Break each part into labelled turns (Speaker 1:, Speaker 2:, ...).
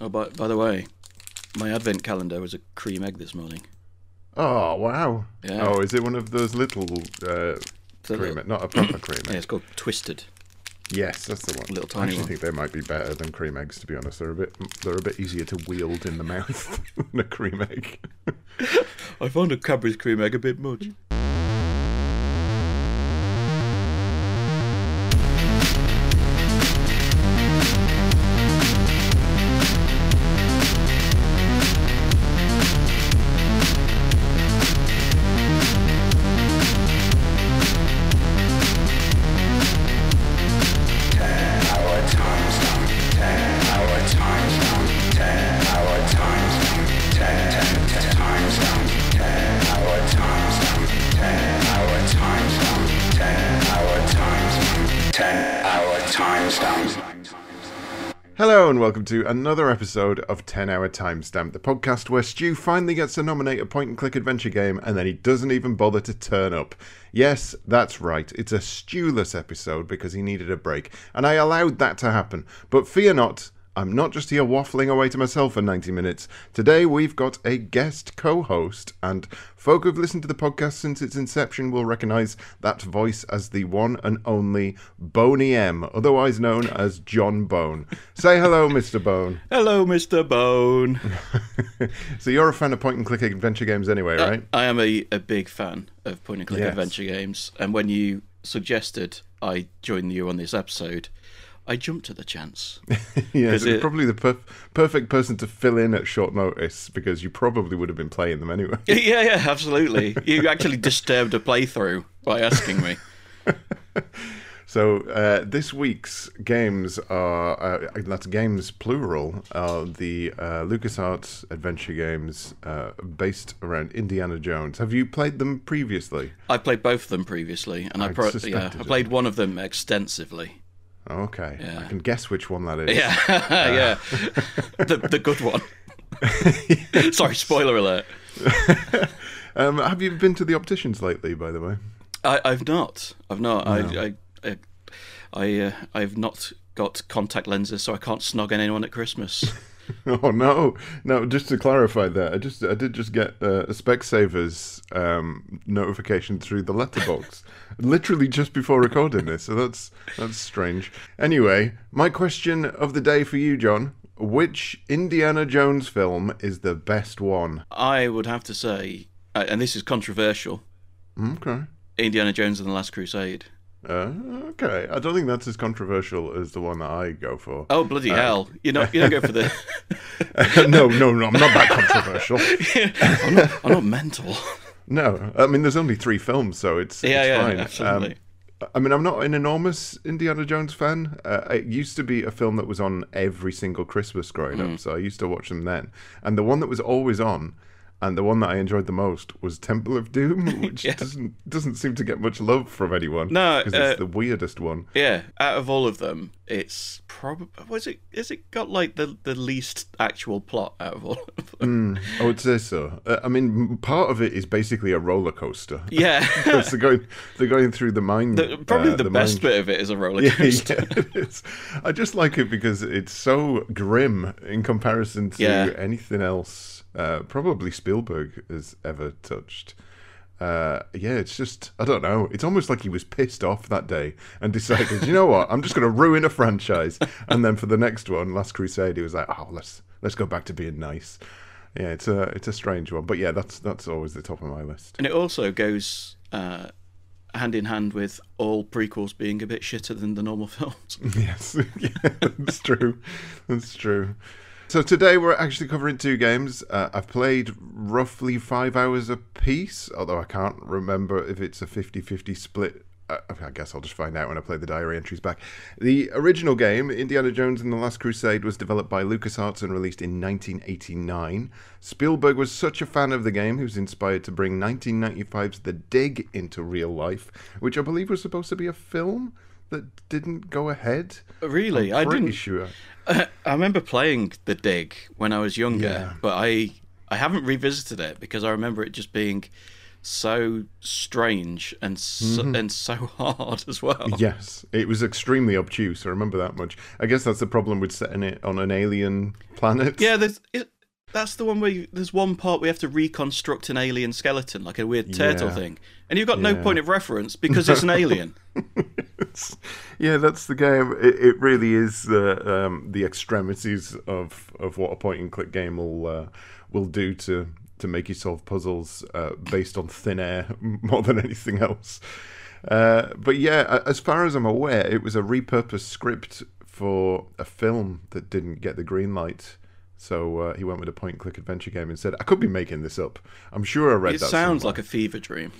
Speaker 1: Oh, by, by the way, my advent calendar was a cream egg this morning.
Speaker 2: Oh wow!
Speaker 1: Yeah.
Speaker 2: Oh, is it one of those little uh, cream? Not a proper cream.
Speaker 1: Yeah, it's called Twisted.
Speaker 2: Yes, that's the one.
Speaker 1: Little
Speaker 2: I
Speaker 1: tiny
Speaker 2: actually
Speaker 1: one.
Speaker 2: think they might be better than cream eggs. To be honest, they're a bit they're a bit easier to wield in the mouth than a cream egg.
Speaker 1: I found a Cadbury's cream egg a bit much.
Speaker 2: Welcome to another episode of 10 Hour Timestamp, the podcast where Stu finally gets to nominate a point and click adventure game and then he doesn't even bother to turn up. Yes, that's right, it's a Stewless episode because he needed a break, and I allowed that to happen. But fear not, I'm not just here waffling away to myself for 90 minutes. Today we've got a guest co host, and folk who've listened to the podcast since its inception will recognise that voice as the one and only Boney M, otherwise known as John Bone. Say hello, Mr. Bone.
Speaker 1: Hello, Mr. Bone.
Speaker 2: so you're a fan of point and click adventure games anyway, right?
Speaker 1: I am a, a big fan of point and click
Speaker 2: Yes.
Speaker 1: adventure games, and when you suggested I join you on this episode, I jumped at the chance.
Speaker 2: yes,
Speaker 1: it-
Speaker 2: it's probably the per- perfect person to fill in at short notice because you probably would have been playing them anyway.
Speaker 1: yeah, yeah, absolutely. You actually disturbed a playthrough by asking me.
Speaker 2: So uh, this week's games are uh, that's games plural are the uh, LucasArts adventure games uh, based around Indiana Jones. Have you played them previously?
Speaker 1: I played both of them previously, and I,
Speaker 2: I
Speaker 1: pro- yeah, I played one of them extensively.
Speaker 2: Okay,
Speaker 1: Yeah.
Speaker 2: I can guess which one that is.
Speaker 1: Yeah, yeah, the the good one. Sorry, spoiler alert.
Speaker 2: Um, have you been to the opticians lately? By the way.
Speaker 1: I, I've not. I've not. I, I, I, I, uh, I've not got contact lenses, so I can't snog anyone at Christmas.
Speaker 2: Oh no, no! Just to clarify that, I just I did just get uh, a Specsavers um, notification through the letterbox, literally just before recording this. So that's that's strange. Anyway, my question of the day for you, John: Which Indiana Jones film is the best one?
Speaker 1: I would have to say, uh, and this is controversial:
Speaker 2: Okay,
Speaker 1: Indiana Jones and the Last Crusade.
Speaker 2: uh, okay. I don't think that's as controversial as the one that I go for.
Speaker 1: Oh bloody hell! You know, you don't go for the.
Speaker 2: no, no, no! I'm not that controversial.
Speaker 1: I'm, not, I'm not mental.
Speaker 2: No, I mean there's only three films, so it's
Speaker 1: Yeah,
Speaker 2: it's
Speaker 1: yeah,
Speaker 2: fine.
Speaker 1: absolutely.
Speaker 2: Um, I mean, I'm not an enormous Indiana Jones fan. Uh, it used to be a film that was on every single Christmas growing
Speaker 1: Mm.
Speaker 2: up, so I used to watch them then. And the one that was always on, and the one that I enjoyed the most was Temple of Doom, which
Speaker 1: Yeah.
Speaker 2: doesn't doesn't seem to get much love from anyone.
Speaker 1: No,
Speaker 2: because it's
Speaker 1: uh,
Speaker 2: the weirdest one.
Speaker 1: Yeah, out of all of them, it's probably was it is it got like the the least actual plot out of all of them.
Speaker 2: I would say so. Uh, I mean, part of it is basically a roller coaster.
Speaker 1: Yeah,
Speaker 2: they're going they're going through the mine.
Speaker 1: the, probably
Speaker 2: uh,
Speaker 1: the, best
Speaker 2: mine-
Speaker 1: bit of it is a roller
Speaker 2: Yeah,
Speaker 1: coaster.
Speaker 2: yeah, is. I just like it because it's so grim in comparison to
Speaker 1: Yeah.
Speaker 2: anything else. Uh, probably Spielberg has ever touched. Uh, yeah, it's just I don't know. It's almost like he was pissed off that day and decided, you know what, I'm just going to ruin a franchise. And then for the next one, Last Crusade, he was like, oh, let's let's go back to being nice. Yeah, it's a it's a strange one, but yeah, that's that's always the top of my list.
Speaker 1: And it also goes uh, hand in hand with all prequels being a bit shitter than the normal films.
Speaker 2: Yes, yeah, that's true. That's true. So today we're actually covering two games. Uh, I've played roughly five hours a piece, although I can't remember if it's a 50-50 split. Uh, I guess I'll just find out when I play the diary entries back. The original game, Indiana Jones and the Last Crusade, was developed by LucasArts and released in 1989. Spielberg was such a fan of the game, he was inspired to bring 1995's The Dig into real life, which I believe was supposed to be a film that didn't go ahead.
Speaker 1: really,
Speaker 2: I'm
Speaker 1: I
Speaker 2: pretty
Speaker 1: didn't.
Speaker 2: sure.
Speaker 1: I remember playing the Dig when I was younger,
Speaker 2: Yeah.
Speaker 1: but I I haven't revisited it because I remember it just being so strange and so,
Speaker 2: Mm-hmm.
Speaker 1: and so hard as well.
Speaker 2: Yes, it was extremely obtuse. I remember that much. I guess that's the problem with setting it on an alien planet.
Speaker 1: Yeah, there's that's the one where you, there's one part we have to reconstruct an alien skeleton, like a weird turtle
Speaker 2: Yeah.
Speaker 1: thing, and you've got no point of reference because it's an alien.
Speaker 2: Yeah, that's the game. It, it really is uh, um, the extremities of, of what a point and click game will uh, will do to to make you solve puzzles uh, based on thin air more than anything else. Uh, but yeah, as far as I'm aware, it was a repurposed script for a film that didn't get the green light. So uh, he went with a point and click adventure game and said, "I could be making this up. I'm sure I read
Speaker 1: It
Speaker 2: that."
Speaker 1: It sounds
Speaker 2: somewhere."
Speaker 1: like a fever dream.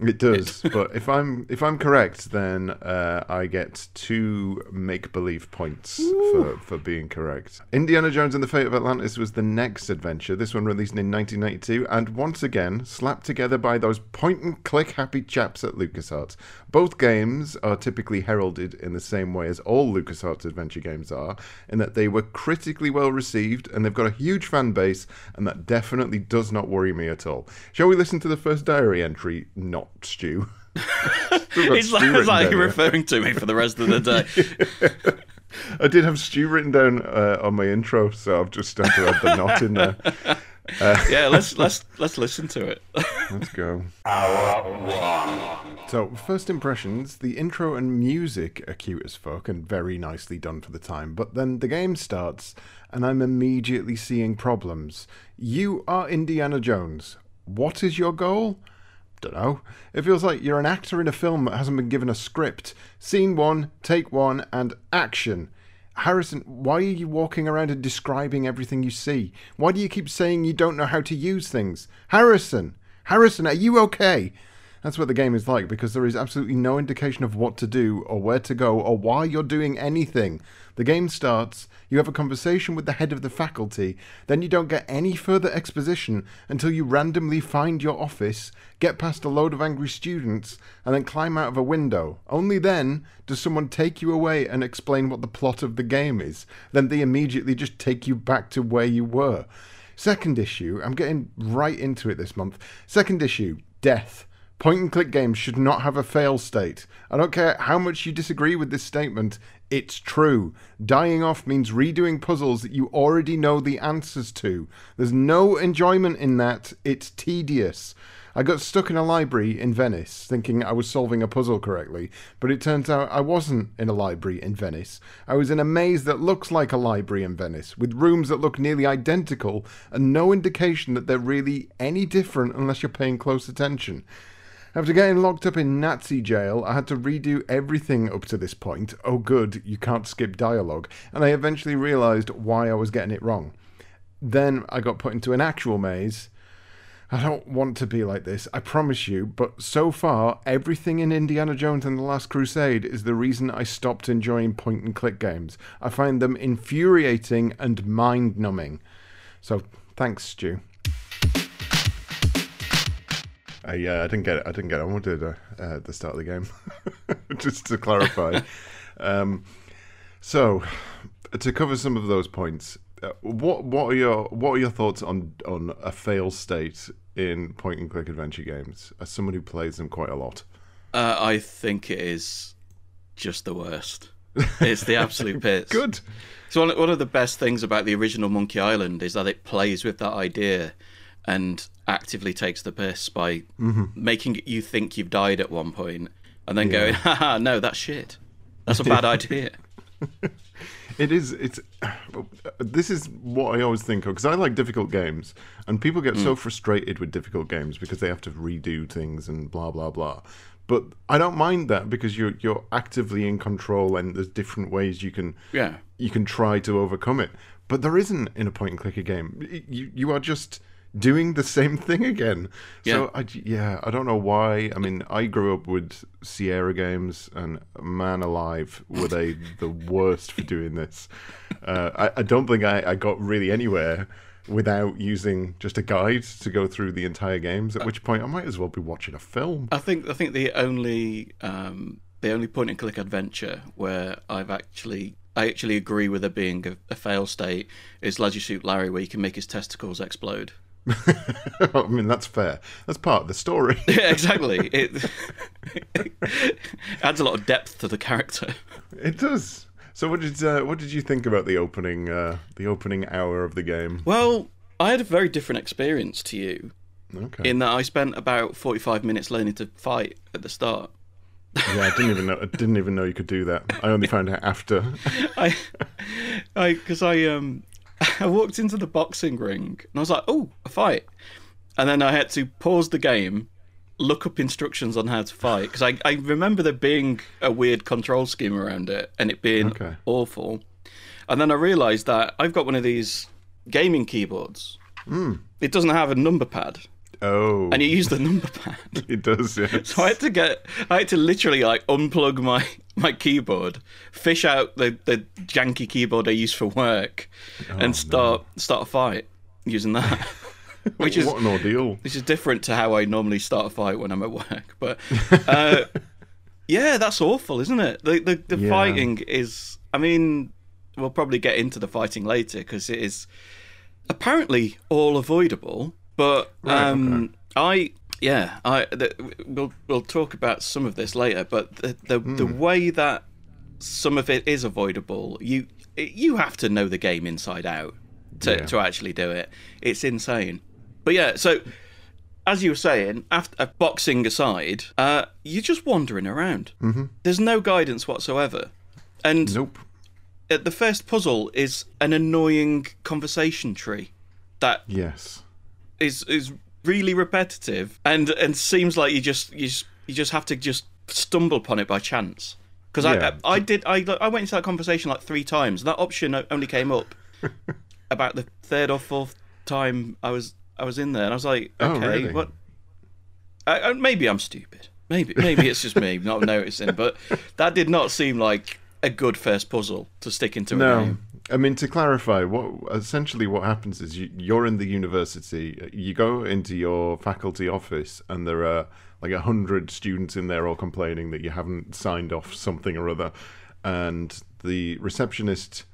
Speaker 2: It does, but if I'm if I'm correct, then uh, I get two make believe points for, for being correct. Indiana Jones and the Fate of Atlantis was the next adventure. This one released in 1992, and once again slapped together by those point and click happy chaps at LucasArts. Both games are typically heralded in the same way as all LucasArts adventure games are, in that they were critically well received and they've got a huge fan base, and that definitely does not worry me at all. Shall we listen to the first diary entry? Not Stu. Still got
Speaker 1: It's like, it's like you're referring to me for the rest of the day.
Speaker 2: I did have Stu written down uh, on my intro, so I've just had to add the not in there.
Speaker 1: yeah, let's let's let's listen to it.
Speaker 2: Let's go. So, first impressions, the intro and music are cute as fuck and very nicely done for the time, but then the game starts and I'm immediately seeing problems. You are Indiana Jones. What is your goal? Don't know. It feels like you're an actor in a film that hasn't been given a script. Scene one, take one, and action. Harrison, why are you walking around and describing everything you see? Why do you keep saying you don't know how to use things? Harrison! Harrison, are you okay? That's what the game is like because there is absolutely no indication of what to do or where to go or why you're doing anything. The game starts, you have a conversation with the head of the faculty, then you don't get any further exposition until you randomly find your office, get past a load of angry students, and then climb out of a window. Only then does someone take you away and explain what the plot of the game is. Then they immediately just take you back to where you were. Second issue, I'm getting right into it this month. Second issue, death. Point and click games should not have a fail state. I don't care how much you disagree with this statement, it's true. Dying off means redoing puzzles that you already know the answers to. There's no enjoyment in that, it's tedious. I got stuck in a library in Venice thinking I was solving a puzzle correctly, but it turns out I wasn't in a library in Venice. I was in a maze that looks like a library in Venice, with rooms that look nearly identical and no indication that they're really any different unless you're paying close attention. After getting locked up in Nazi jail, I had to redo everything up to this point. Oh, good, you can't skip dialogue. And I eventually realised why I was getting it wrong. Then I got put into an actual maze. I don't want to be like this, I promise you, but so far, everything in Indiana Jones and the Last Crusade is the reason I stopped enjoying point and click games. I find them infuriating and mind numbing. So, thanks, Stu. I, uh, I didn't get it. I didn't get it uh, uh, at the start of the game. Just to clarify. um, so, to cover some of those points, uh, what what are your what are your thoughts on on a fail state in point and click adventure games? As someone who plays them quite a lot,
Speaker 1: Uh, I think it is just the worst. It's the absolute pits.
Speaker 2: good.
Speaker 1: So one, one of the best things about the original Monkey Island is that it plays with that idea and actively takes the piss by mm-hmm. making you think you've died at one point and then going, haha, no, that's shit. That's a bad idea.
Speaker 2: It is. It's. This is what I always think of because I like difficult games, and people get so mm. frustrated with difficult games because they have to redo things and blah blah blah. But I don't mind that because you're you're actively in control, and there's different ways you can
Speaker 1: Yeah.
Speaker 2: you can try to overcome it. But there isn't in a point and clicker game. You you are just doing the same thing again. So I, yeah, I don't know why. I mean, I grew up with Sierra games, and man alive, were they the worst for doing this. Uh, I, I don't think I, I got really anywhere without using just a guide to go through the entire games. At which point, I might as well be watching a film.
Speaker 1: I think I think the only um, the only point and click adventure where I've actually I actually agree with there being a, a fail state is Leisure Suit Larry, where you can make his testicles explode.
Speaker 2: I mean, that's fair. That's part of the story.
Speaker 1: yeah, exactly. It, it adds a lot of depth to the character.
Speaker 2: It does. So, what did uh, what did you think about the opening uh, the opening hour of the game?
Speaker 1: Well, I had a very different experience to you
Speaker 2: Okay.
Speaker 1: in that I spent about forty-five minutes learning to fight at the start.
Speaker 2: yeah, I didn't even know. I didn't even know you could do that. I only found out after.
Speaker 1: I, I, because I um, I walked into the boxing ring and I was like, oh, a fight, and then I had to pause the game, look up instructions on how to fight because I I remember there being a weird control scheme around it and it being
Speaker 2: Okay.
Speaker 1: awful, and then I realised that I've got one of these gaming keyboards. Hmm. It doesn't have a number pad,
Speaker 2: Oh,
Speaker 1: and you use the number pad.
Speaker 2: it does. Yes.
Speaker 1: So I had to get, I had to literally like unplug my my keyboard, fish out the the janky keyboard I use for work, and start start a fight using that, which is
Speaker 2: what an ordeal.
Speaker 1: which is different to how I normally start a fight when I'm at work. But uh, yeah, that's awful, isn't it? The the, the
Speaker 2: Yeah.
Speaker 1: fighting is. I mean, we'll probably get into the fighting later because it is apparently all avoidable. But
Speaker 2: Right,
Speaker 1: um, I yeah, I the, we'll we'll talk about some of this later. But the the, the
Speaker 2: Hmm.
Speaker 1: way that some of it is avoidable, you you have to know the game inside out to
Speaker 2: Yeah.
Speaker 1: to actually do it. It's insane. But yeah, so as you were saying, after uh, boxing aside, uh, you're just wandering around. Mm-hmm. There's no guidance whatsoever, and
Speaker 2: Nope.
Speaker 1: the first puzzle is an annoying conversation tree that
Speaker 2: Yes.
Speaker 1: Is is really repetitive and and seems like you just you just, you just have to just stumble upon it by chance. Because
Speaker 2: Yeah.
Speaker 1: I, I I did I I went into that conversation like three times. That option only came up about the third or fourth time I was I was in there, and I was like,
Speaker 2: Oh,
Speaker 1: okay,
Speaker 2: really?
Speaker 1: what? I, I, maybe I'm stupid. Maybe maybe it's just me not noticing, but that did not seem like a good first puzzle to stick into a
Speaker 2: No.
Speaker 1: game.
Speaker 2: I mean, to clarify, what essentially what happens is you, you're in the university. You go into your faculty office, and there are like a hundred students in there all complaining that you haven't signed off something or other, and the receptionist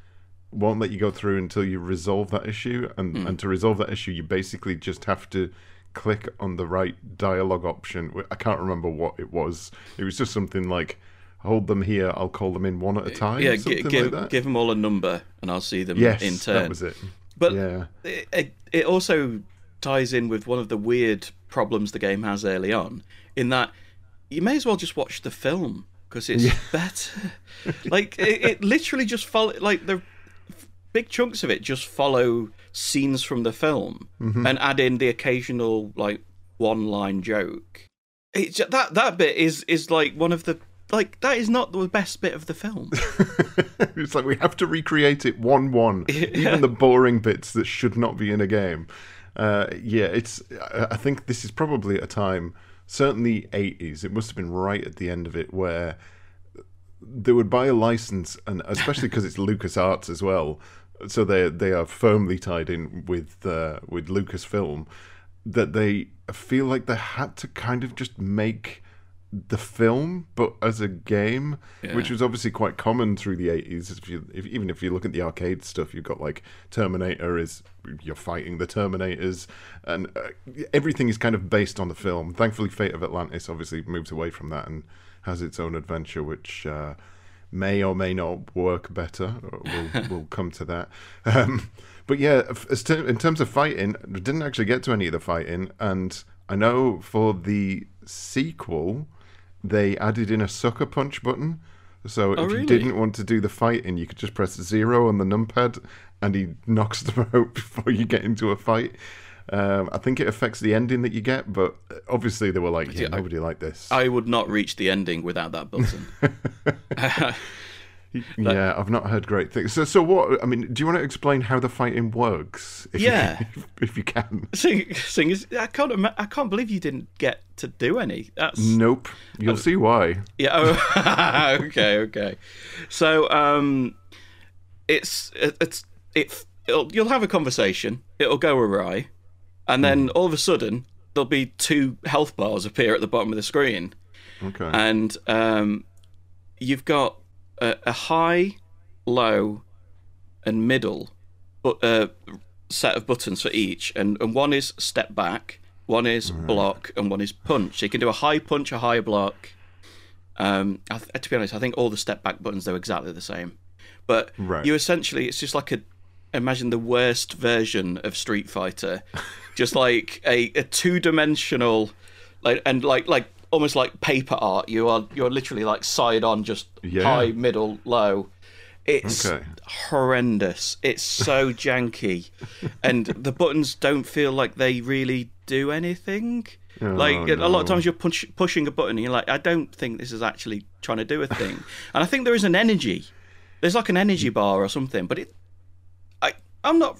Speaker 2: won't let you go through until you resolve that issue. And hmm. and to resolve that issue, you basically just have to click on the right dialogue option. I can't remember what it was. It was just something like. Hold them here. I'll call them in one at a time.
Speaker 1: Yeah,
Speaker 2: something
Speaker 1: gi- give
Speaker 2: like that.
Speaker 1: give them all a number, and I'll see them
Speaker 2: Yes,
Speaker 1: in turn.
Speaker 2: that was it.
Speaker 1: But
Speaker 2: yeah,
Speaker 1: it, it, also ties in with one of the weird problems the game has early on, in that you may as well just watch the film because it's better. like it, it literally just follow like the big chunks of it just follow scenes from the film
Speaker 2: Mm-hmm.
Speaker 1: and add in the occasional like one line joke. It, that that bit is is like one of the like that is not the best bit of the film.
Speaker 2: it's like we have to recreate it one one, even the boring bits that should not be in a game. Uh, yeah, it's. I I think this is probably a time, certainly eighties. It must have been right at the end of it where they would buy a license, and especially because it's Lucas Arts as well, so they they are firmly tied in with uh, with Lucasfilm. That they feel like they had to kind of just make the film, but as a game, which was obviously quite common through the eighties. If you, if, even if you look at the arcade stuff, you've got like Terminator is you're fighting the Terminators, and uh, everything is kind of based on the film. Thankfully, Fate of Atlantis obviously moves away from that and has its own adventure, which uh, may or may not work better. We'll, we'll come to that. Um, but yeah, as to, in terms of fighting, didn't actually get to any of the fighting, and I know for the sequel, they added in a sucker punch button. So if
Speaker 1: Oh, really?
Speaker 2: you didn't want to do the fighting, you could just press zero on the numpad, and he knocks them out before you get into a fight. Um, I think it affects the ending that you get, but obviously they were like, yeah,
Speaker 1: I-
Speaker 2: nobody liked this.
Speaker 1: I would not reach the ending without that button.
Speaker 2: yeah, I've not heard great things. So, so what? I mean, do you want to explain how the fighting works? If
Speaker 1: Yeah.
Speaker 2: you, if, if you can.
Speaker 1: Sing, sing is, I can't. I can't believe you didn't get to do any. That's
Speaker 2: Nope. You'll see why.
Speaker 1: yeah. Oh, okay, okay. So, um, it's it's it's it'll, you'll have a conversation. It'll go awry, and then all of a sudden there'll be two health bars appear at the bottom of the screen,
Speaker 2: Okay.
Speaker 1: and um, you've got a, a high, low, and middle, but uh, set of buttons for each, and, and one is step back, one is block, and one is punch. So you can do a high punch, a high block. Um, I th- to be honest, I think all the step back buttons they're exactly the same, but
Speaker 2: Right.
Speaker 1: you essentially it's just like a imagine the worst version of Street Fighter, just like a, a two dimensional, like and like like almost like paper art. You are you're literally like side on, just
Speaker 2: Yeah.
Speaker 1: high, middle, low. It's
Speaker 2: Okay.
Speaker 1: horrendous. It's so janky, and the buttons don't feel like they really do anything. Oh, like
Speaker 2: Oh,
Speaker 1: a lot of times you're push, pushing a button, and you're like, I don't think this is actually trying to do a thing. and I think there is an energy. There's like an energy mm. bar or something, but it. I I'm not.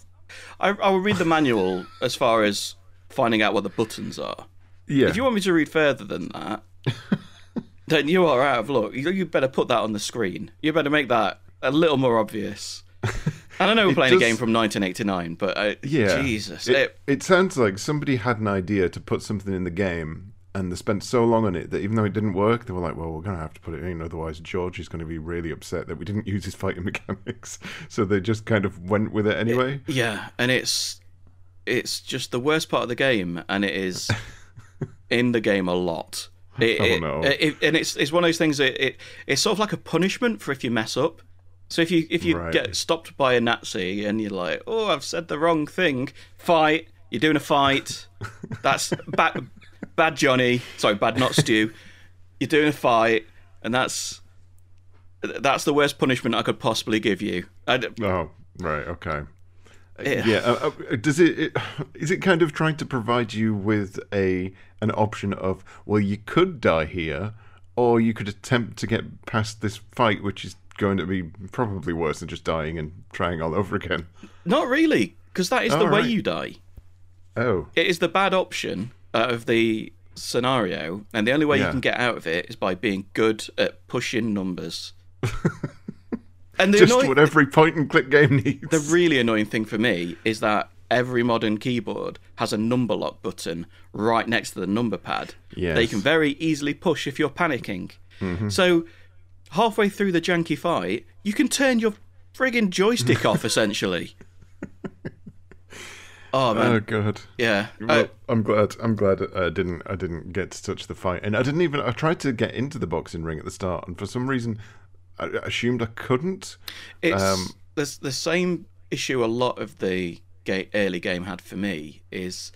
Speaker 1: I I will read the manual as far as finding out what the buttons are.
Speaker 2: Yeah.
Speaker 1: If you want me to read further than that, then you are out of luck. You, you better put that on the screen. You better make that a little more obvious. And I know we're
Speaker 2: It
Speaker 1: playing a game from 1989, but uh,
Speaker 2: yeah.
Speaker 1: Jesus,
Speaker 2: It,
Speaker 1: it-
Speaker 2: it sounds like somebody had an idea to put something in the game. And they spent so long on it that even though it didn't work, they were like, "Well, we're going to have to put it in, otherwise George is going to be really upset that we didn't use his fighting mechanics." So they just kind of went with it anyway.
Speaker 1: yeah, and it's it's just the worst part of the game, and it is in the game a lot. It,
Speaker 2: Oh, no.
Speaker 1: it- and it's it's one of those things that it it's sort of like a punishment for if you mess up. So if you if you
Speaker 2: Right.
Speaker 1: get stopped by a Nazi and you're like, oh, I've said the wrong thing, fight. You're doing a fight. That's bad, bad Johnny. Sorry, bad not Stu. You're doing a fight, and that's that's the worst punishment I could possibly give you. I
Speaker 2: Oh, right, okay.
Speaker 1: Yeah.
Speaker 2: Yeah. Uh, uh, does it, it? Is it kind of trying to provide you with a an option of well, you could die here, or you could attempt to get past this fight, which is going to be probably worse than just dying and trying all over again.
Speaker 1: Not really, because that is the
Speaker 2: Oh,
Speaker 1: way
Speaker 2: right.
Speaker 1: you die.
Speaker 2: Oh,
Speaker 1: It is the bad option out of the scenario, and the only way you can get out of it is by being good at pushing numbers. and the,
Speaker 2: just
Speaker 1: annoying,
Speaker 2: what every point and click game needs.
Speaker 1: the really annoying thing for me is that every modern keyboard has a number lock button right next to the number pad that you can very easily push if you're panicking. So halfway through the janky fight, you can turn your friggin' joystick off essentially. Oh man,
Speaker 2: Oh god.
Speaker 1: yeah.
Speaker 2: Well,
Speaker 1: Uh,
Speaker 2: I'm glad. I'm glad I didn't. I didn't get to touch the fight, and I didn't even. I tried to get into the boxing ring at the start, and for some reason, I assumed I couldn't.
Speaker 1: It's
Speaker 2: Um,
Speaker 1: there's the same issue a lot of the ga- early game had for me is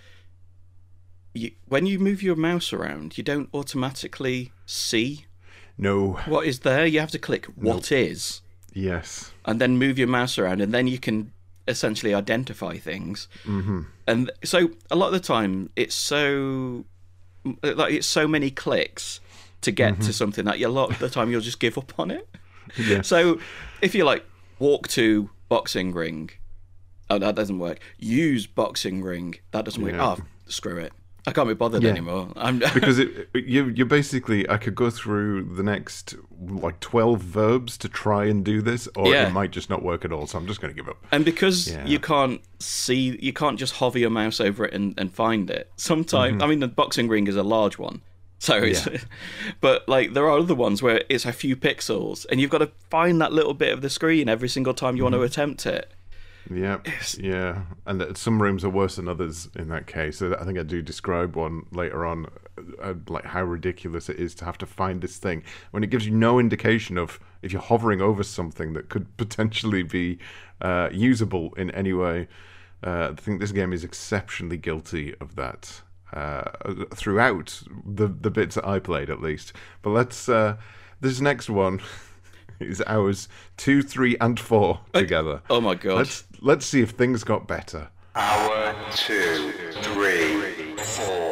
Speaker 1: you, when you move your mouse around, you don't automatically see
Speaker 2: No.
Speaker 1: what is there. You have to click what is,
Speaker 2: Yes.
Speaker 1: and then move your mouse around, and then you can essentially identify things. Mm-hmm. And so a lot of the time, it's so like it's so many clicks to get to something that you, a lot of the time you'll just give up on it.
Speaker 2: Yes.
Speaker 1: So if you like walk to boxing ring, oh that doesn't work. Use boxing ring, that doesn't work.
Speaker 2: Yeah.
Speaker 1: Oh screw it, I can't be bothered
Speaker 2: Yeah.
Speaker 1: anymore. I'm
Speaker 2: because it, you you basically I could go through the next like twelve verbs to try and do this, or
Speaker 1: Yeah.
Speaker 2: it might just not work at all. So I'm just going to give up.
Speaker 1: and because
Speaker 2: Yeah.
Speaker 1: you can't see, you can't just hover your mouse over it and, and find it. Sometimes, mm-hmm. I mean, the boxing ring is a large one. So it's.
Speaker 2: Yeah.
Speaker 1: but like there are other ones where it's a few pixels, and you've got to find that little bit of the screen every single time you want
Speaker 2: Mm-hmm.
Speaker 1: to attempt it.
Speaker 2: Yeah, yeah, and that some rooms are worse than others in that case. So I think I do describe one later on, uh, like how ridiculous it is to have to find this thing when it gives you no indication of if you're hovering over something that could potentially be uh, usable in any way. Uh, I think this game is exceptionally guilty of that uh, throughout the the bits that I played, at least. But let's uh, this next one is hours two, three, and four together.
Speaker 1: Oh my god!
Speaker 2: Let's let's see if things got better.
Speaker 3: Hour two, three, four.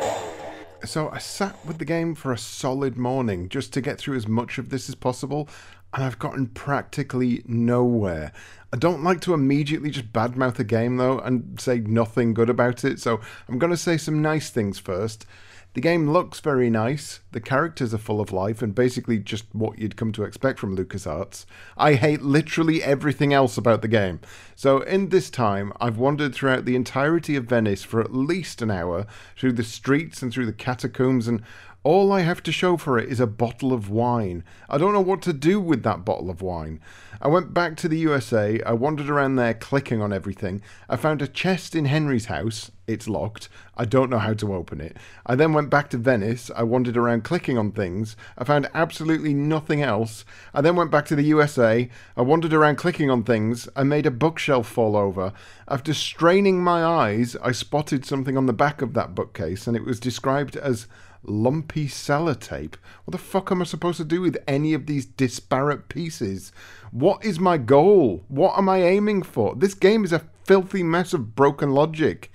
Speaker 2: So I sat with the game for a solid morning just to get through as much of this as possible, and I've gotten practically nowhere. I don't like to immediately just badmouth a game though and say nothing good about it, so I'm going to say some nice things first. The game looks very nice. The characters are full of life and basically just what you'd come to expect from LucasArts. I hate literally everything else about the game. So, in this time, I've wandered throughout the entirety of Venice for at least an hour through the streets and through the catacombs and All I have to show for it is a bottle of wine. I don't know what to do with that bottle of wine. I went back to the USA. I wandered around there clicking on everything. I found a chest in Henry's house. It's locked. I don't know how to open it. I then went back to Venice. I wandered around clicking on things. I found absolutely nothing else. I then went back to the USA. I wandered around clicking on things. I made a bookshelf fall over. After straining my eyes, I spotted something on the back of that bookcase, and it was described as lumpy sellotape. What the fuck am I supposed to do with any of these disparate pieces? What is my goal? What am I aiming for? This game is a filthy mess of broken logic.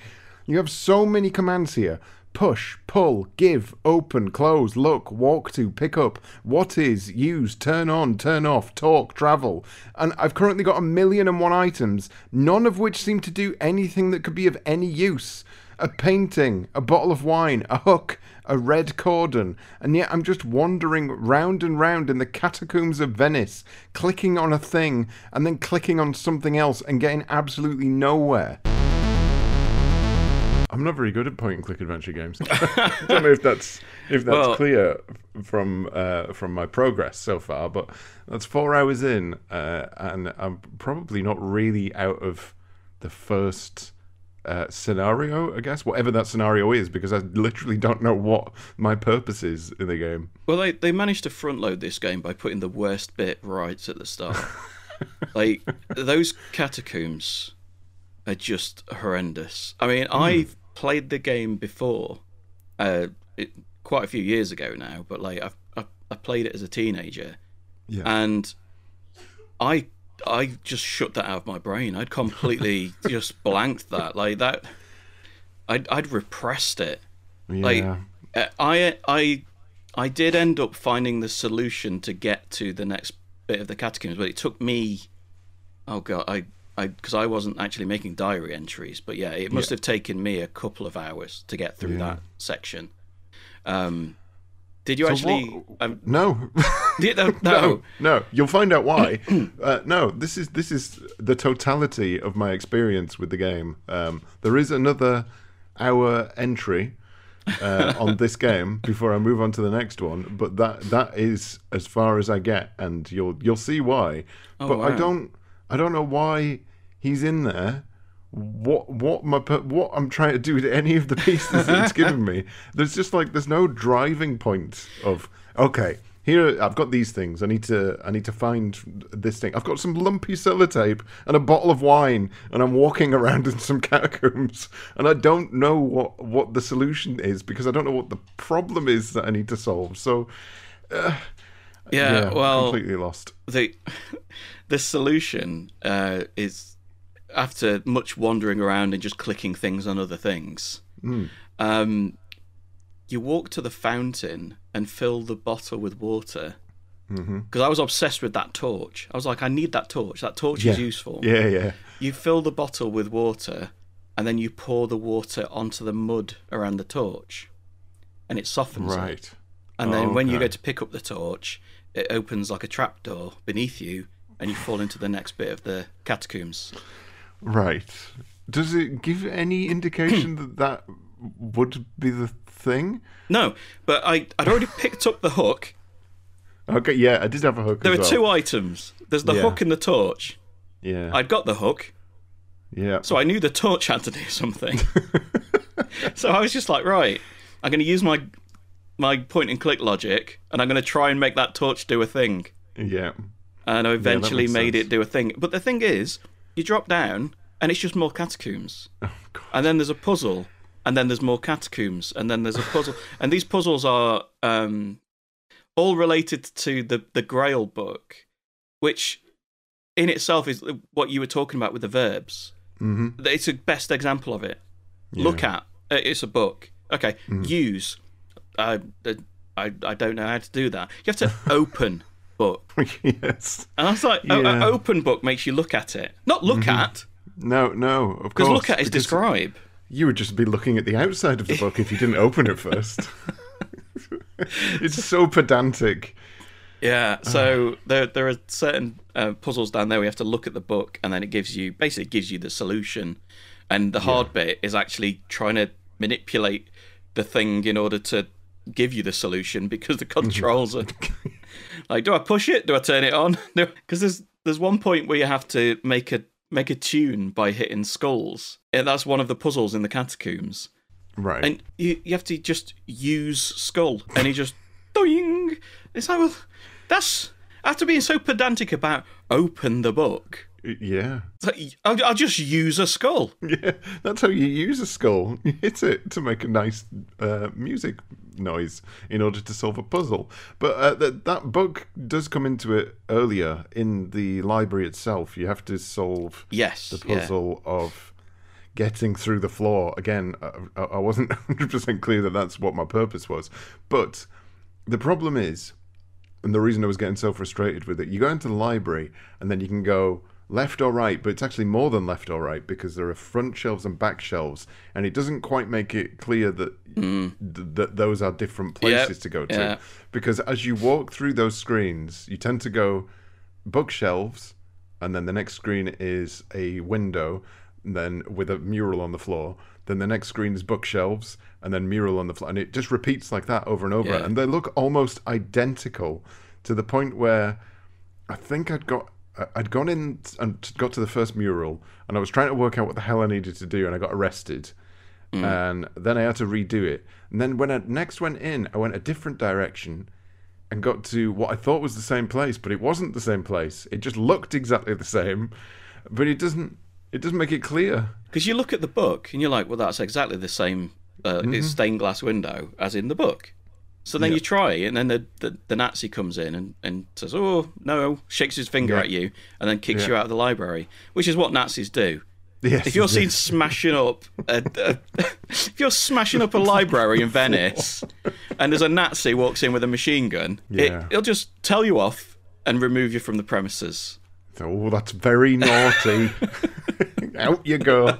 Speaker 2: You have so many commands here. Push, pull, give, open, close, look, walk to, pick up, what is, use, turn on, turn off, talk, travel. And I've currently got a million and one items, none of which seem to do anything that could be of any use. A painting, a bottle of wine, a hook, a red cordon, and yet I'm just wandering round and round in the catacombs of Venice, clicking on a thing and then clicking on something else and getting absolutely nowhere. I'm not very good at point and click adventure games. I don't know if that's if that's
Speaker 1: Well-
Speaker 2: clear from uh, from my progress so far, but that's four hours in, uh, and I'm probably not really out of the first uh, scenario. I guess whatever that scenario is, because I literally don't know what my purpose is in the game.
Speaker 1: Well, they they managed to front load this game by putting the worst bit right at the start. like those catacombs are just horrendous. I mean, I've played the game before, uh, it, quite a few years ago now, but like I've, I, I played it as a teenager,
Speaker 2: Yeah.
Speaker 1: and I I just shut that out of my brain. I'd completely just blanked that like that. I'd I'd repressed it. Like
Speaker 2: yeah.
Speaker 1: uh, I I I did end up finding the solution to get to the next bit of the catacombs, but it took me. Oh god, I I because I wasn't actually making diary entries, but yeah, it must have taken me a couple of hours to get through
Speaker 2: Yeah.
Speaker 1: that section. Um, did you
Speaker 2: So
Speaker 1: actually? Um,
Speaker 2: no.
Speaker 1: did, no, no.
Speaker 2: no, no. You'll find out why. uh, no, this is this is the totality of my experience with the game. Um, there is another hour entry uh, on this game before I move on to the next one, but that that is as far as I get, and you'll you'll see why. but I don't I don't know why he's in there. What what my what I'm trying to do with any of the pieces that it's given me. There's just like there's no driving point of okay. Here I've got these things. I need to I need to find this thing. I've got some lumpy sellotape and a bottle of wine, and I'm walking around in some catacombs, and I don't know what what the solution is because I don't know what the problem is that I need to solve. So
Speaker 1: Yeah, well,
Speaker 2: completely lost.
Speaker 1: the the solution uh, is after much wandering around and just clicking things on other things. Um, you walk to the fountain and fill the bottle with water. Because I was obsessed with that torch. I was like, I need that torch. That torch is useful.
Speaker 2: Yeah, yeah.
Speaker 1: You fill the bottle with water, and then you pour the water onto the mud around the torch, and it softens it.
Speaker 2: Right.
Speaker 1: And then when you go to pick up the torch, it opens like a trapdoor beneath you, and you fall into the next bit of the catacombs.
Speaker 2: Right. Does it give any indication that that would be the thing?
Speaker 1: No, but I, I'd already picked up the hook.
Speaker 2: Okay, yeah, I did have a hook
Speaker 1: There are
Speaker 2: well.
Speaker 1: two items. There's the
Speaker 2: Yeah.
Speaker 1: hook and the torch.
Speaker 2: Yeah.
Speaker 1: I'd got the hook,
Speaker 2: yeah.
Speaker 1: so I knew the torch had to do something. so I was just like, right, I'm going to use my my point and click logic, and I'm going to try and make that torch do a thing.
Speaker 2: yeah.
Speaker 1: And I eventually
Speaker 2: makes
Speaker 1: made
Speaker 2: sense.
Speaker 1: it do a thing. But the thing is, you drop down, and it's just more catacombs.
Speaker 2: Oh,
Speaker 1: and then there's a puzzle, and then there's more catacombs, and then there's a puzzle, and these puzzles are um, all related to the the Grail book, which in itself is what you were talking about with the verbs.
Speaker 2: Mm-hmm.
Speaker 1: It's a best example of it. Look at uh, it's a book. Okay,
Speaker 2: Mm-hmm.
Speaker 1: use. I, I I don't know how to do that. You have to open book,
Speaker 2: yes.
Speaker 1: and I was like,
Speaker 2: Yeah.
Speaker 1: uh, open book makes you look at it, not look at,
Speaker 2: No, no, of
Speaker 1: because
Speaker 2: course.
Speaker 1: look at is
Speaker 2: because
Speaker 1: describe.
Speaker 2: You would just be looking at the outside of the book if you didn't open it first. it's so pedantic.
Speaker 1: Yeah, so there there are certain uh, puzzles down there. We have to look at the book, and then it gives you basically gives you the solution. And the hard bit is actually trying to manipulate the thing in order to give you the solution because the controls are like, do I push it? Do I turn it on? Because there's there's one point where you have to make a make a tune by hitting skulls. And that's one of the puzzles in the catacombs.
Speaker 2: Right.
Speaker 1: And you, you have to just use skull, and he just doing. It's like, well, that's after being so pedantic about open the book.
Speaker 2: Yeah.
Speaker 1: Like, I'll, I'll just use a skull.
Speaker 2: Yeah. That's how you use a skull. You hit it to make a nice uh, music noise in order to solve a puzzle. But uh, th- that book does come into it earlier in the library itself. You have to solve
Speaker 1: Yes,
Speaker 2: the
Speaker 1: yeah.
Speaker 2: puzzle of getting through the floor. Again, I, I wasn't 100% clear that that's what my purpose was. But the problem is, and the reason I was getting so frustrated with it, you go into the library and then you can go left or right, but it's actually more than left or right because there are front shelves and back shelves, and it doesn't quite make it clear that mm. th- that those are different places to go to.
Speaker 1: yeah.
Speaker 2: Because as you walk through those screens, you tend to go bookshelves, and then the next screen is a window, and then with a mural on the floor. Then the next screen is bookshelves, and then mural on the floor, and it just repeats like that over and over.
Speaker 1: Yeah.
Speaker 2: And they look almost identical to the point where I think I'd got I'd gone in and got to the first mural, and I was trying to work out what the hell I needed to do, and I got arrested. And then I had to redo it. And then when I next went in, I went a different direction and got to what I thought was the same place, but it wasn't the same place. It just looked exactly the same, but it doesn't. It doesn't make it clear.
Speaker 1: Because you look at the book and you're like, well, that's exactly the same uh, it's stained glass window as in the book. So then you try, and then the, the, the Nazi comes in and, and says, oh, no, shakes his finger
Speaker 2: Yeah.
Speaker 1: at you, and then kicks
Speaker 2: Yeah.
Speaker 1: you out of the library, which is what Nazis do.
Speaker 2: Yes,
Speaker 1: If you're seen smashing up, a, a, if you're smashing up a library in Venice, and there's a Nazi walks in with a machine gun, it, it'll just tell you off and remove you from the premises.
Speaker 2: Oh, that's very naughty. Out you go.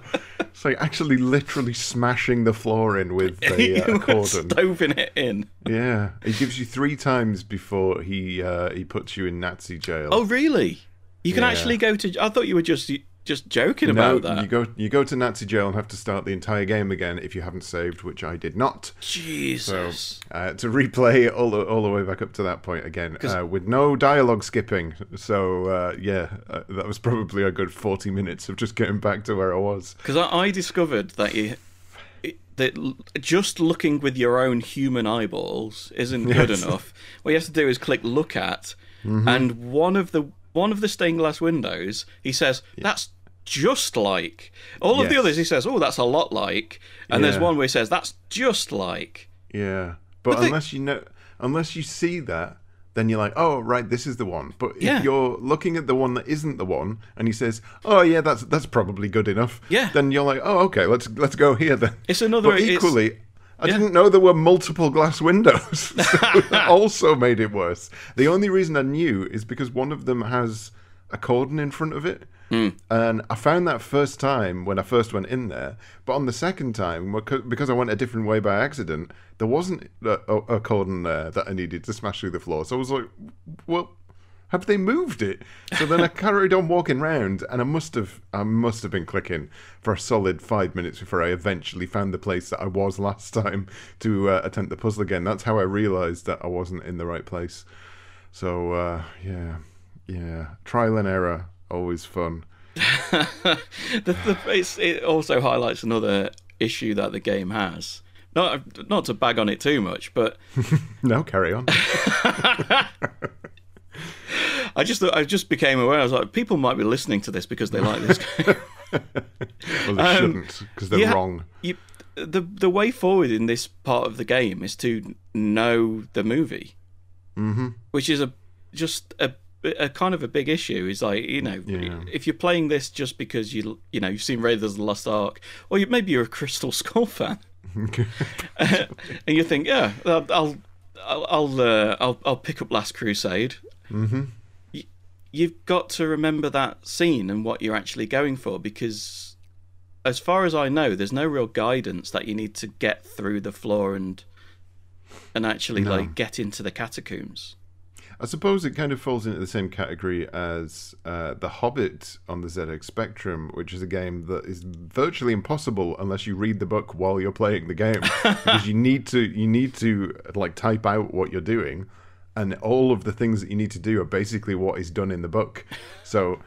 Speaker 2: It's like actually literally smashing the floor in with the uh, cordon.
Speaker 1: Stoving it in.
Speaker 2: Yeah, he gives you three times before he uh, he puts you in Nazi jail.
Speaker 1: Oh, really? You can
Speaker 2: Yeah.
Speaker 1: actually go to. I thought you were just just joking
Speaker 2: no,
Speaker 1: about that.
Speaker 2: you go you go to Nazi jail and have to start the entire game again if you haven't saved, which I did not. So
Speaker 1: Jesus.
Speaker 2: uh, to replay all the, all the way back up to that point again uh, with no dialogue skipping. So uh, yeah, uh, that was probably a good forty minutes of just getting back to where I was.
Speaker 1: Because I, I discovered that you. it- That just looking with your own human eyeballs isn't good
Speaker 2: Yes.
Speaker 1: enough. What you have to do is click look at,
Speaker 2: Mm-hmm.
Speaker 1: and one of the one of the stained glass windows, he says that's just like. All of the others, he says, oh, that's a lot like, and there's one where he says that's just like.
Speaker 2: Yeah, but
Speaker 1: they-
Speaker 2: unless you know, unless you see that, then you're like, oh right, this is the one. But if
Speaker 1: Yeah.
Speaker 2: you're looking at the one that isn't the one, and he says, oh yeah, that's that's probably good enough.
Speaker 1: Yeah.
Speaker 2: Then you're like, oh okay, let's let's go here then.
Speaker 1: It's another-
Speaker 2: But
Speaker 1: it's-
Speaker 2: equally. I
Speaker 1: Yeah.
Speaker 2: didn't know there were multiple glass windows. so that also made it worse. The only reason I knew is because one of them has a cordon in front of it.
Speaker 1: Hmm.
Speaker 2: And I found that first time when I first went in there, but on the second time, because I went a different way by accident, there wasn't a, a, a cordon there that I needed to smash through the floor. So I was like, "Well, have they moved it?" So then I carried on walking round, and I must have, I must have been clicking for a solid five minutes before I eventually found the place that I was last time to uh, attempt the puzzle again. That's how I realised that I wasn't in the right place. So uh, yeah, yeah, trial and error, always fun.
Speaker 1: the, the, it also highlights another issue that the game has. Not not to bag on it too much, but
Speaker 2: No, carry on.
Speaker 1: I just I just became aware. I was like, people might be listening to this because they like this game.
Speaker 2: Well, they shouldn't because they're
Speaker 1: Um, Yeah,
Speaker 2: wrong.
Speaker 1: You, the the way forward in this part of the game is to know the movie, mm-hmm. which is a just a, a kind of a big issue. Is like you know
Speaker 2: Yeah.
Speaker 1: if you're playing this just because you you know you've seen Raiders of the Lost Ark, or you, maybe you're a Crystal Skull fan, and you think yeah I'll I'll I'll I'll, uh, I'll, I'll pick up Last Crusade. Mm-hmm. You, you've got to remember that scene and what you're actually going for because as far as I know, there's no real guidance that you need to get through the floor and and actually like get into the catacombs.
Speaker 2: I suppose it kind of falls into the same category as uh, The Hobbit on the ZX Spectrum, which is a game that is virtually impossible unless you read the book while you're playing the game, because you need to you need to like type out what you're doing, and all of the things that you need to do are basically what is done in the book. So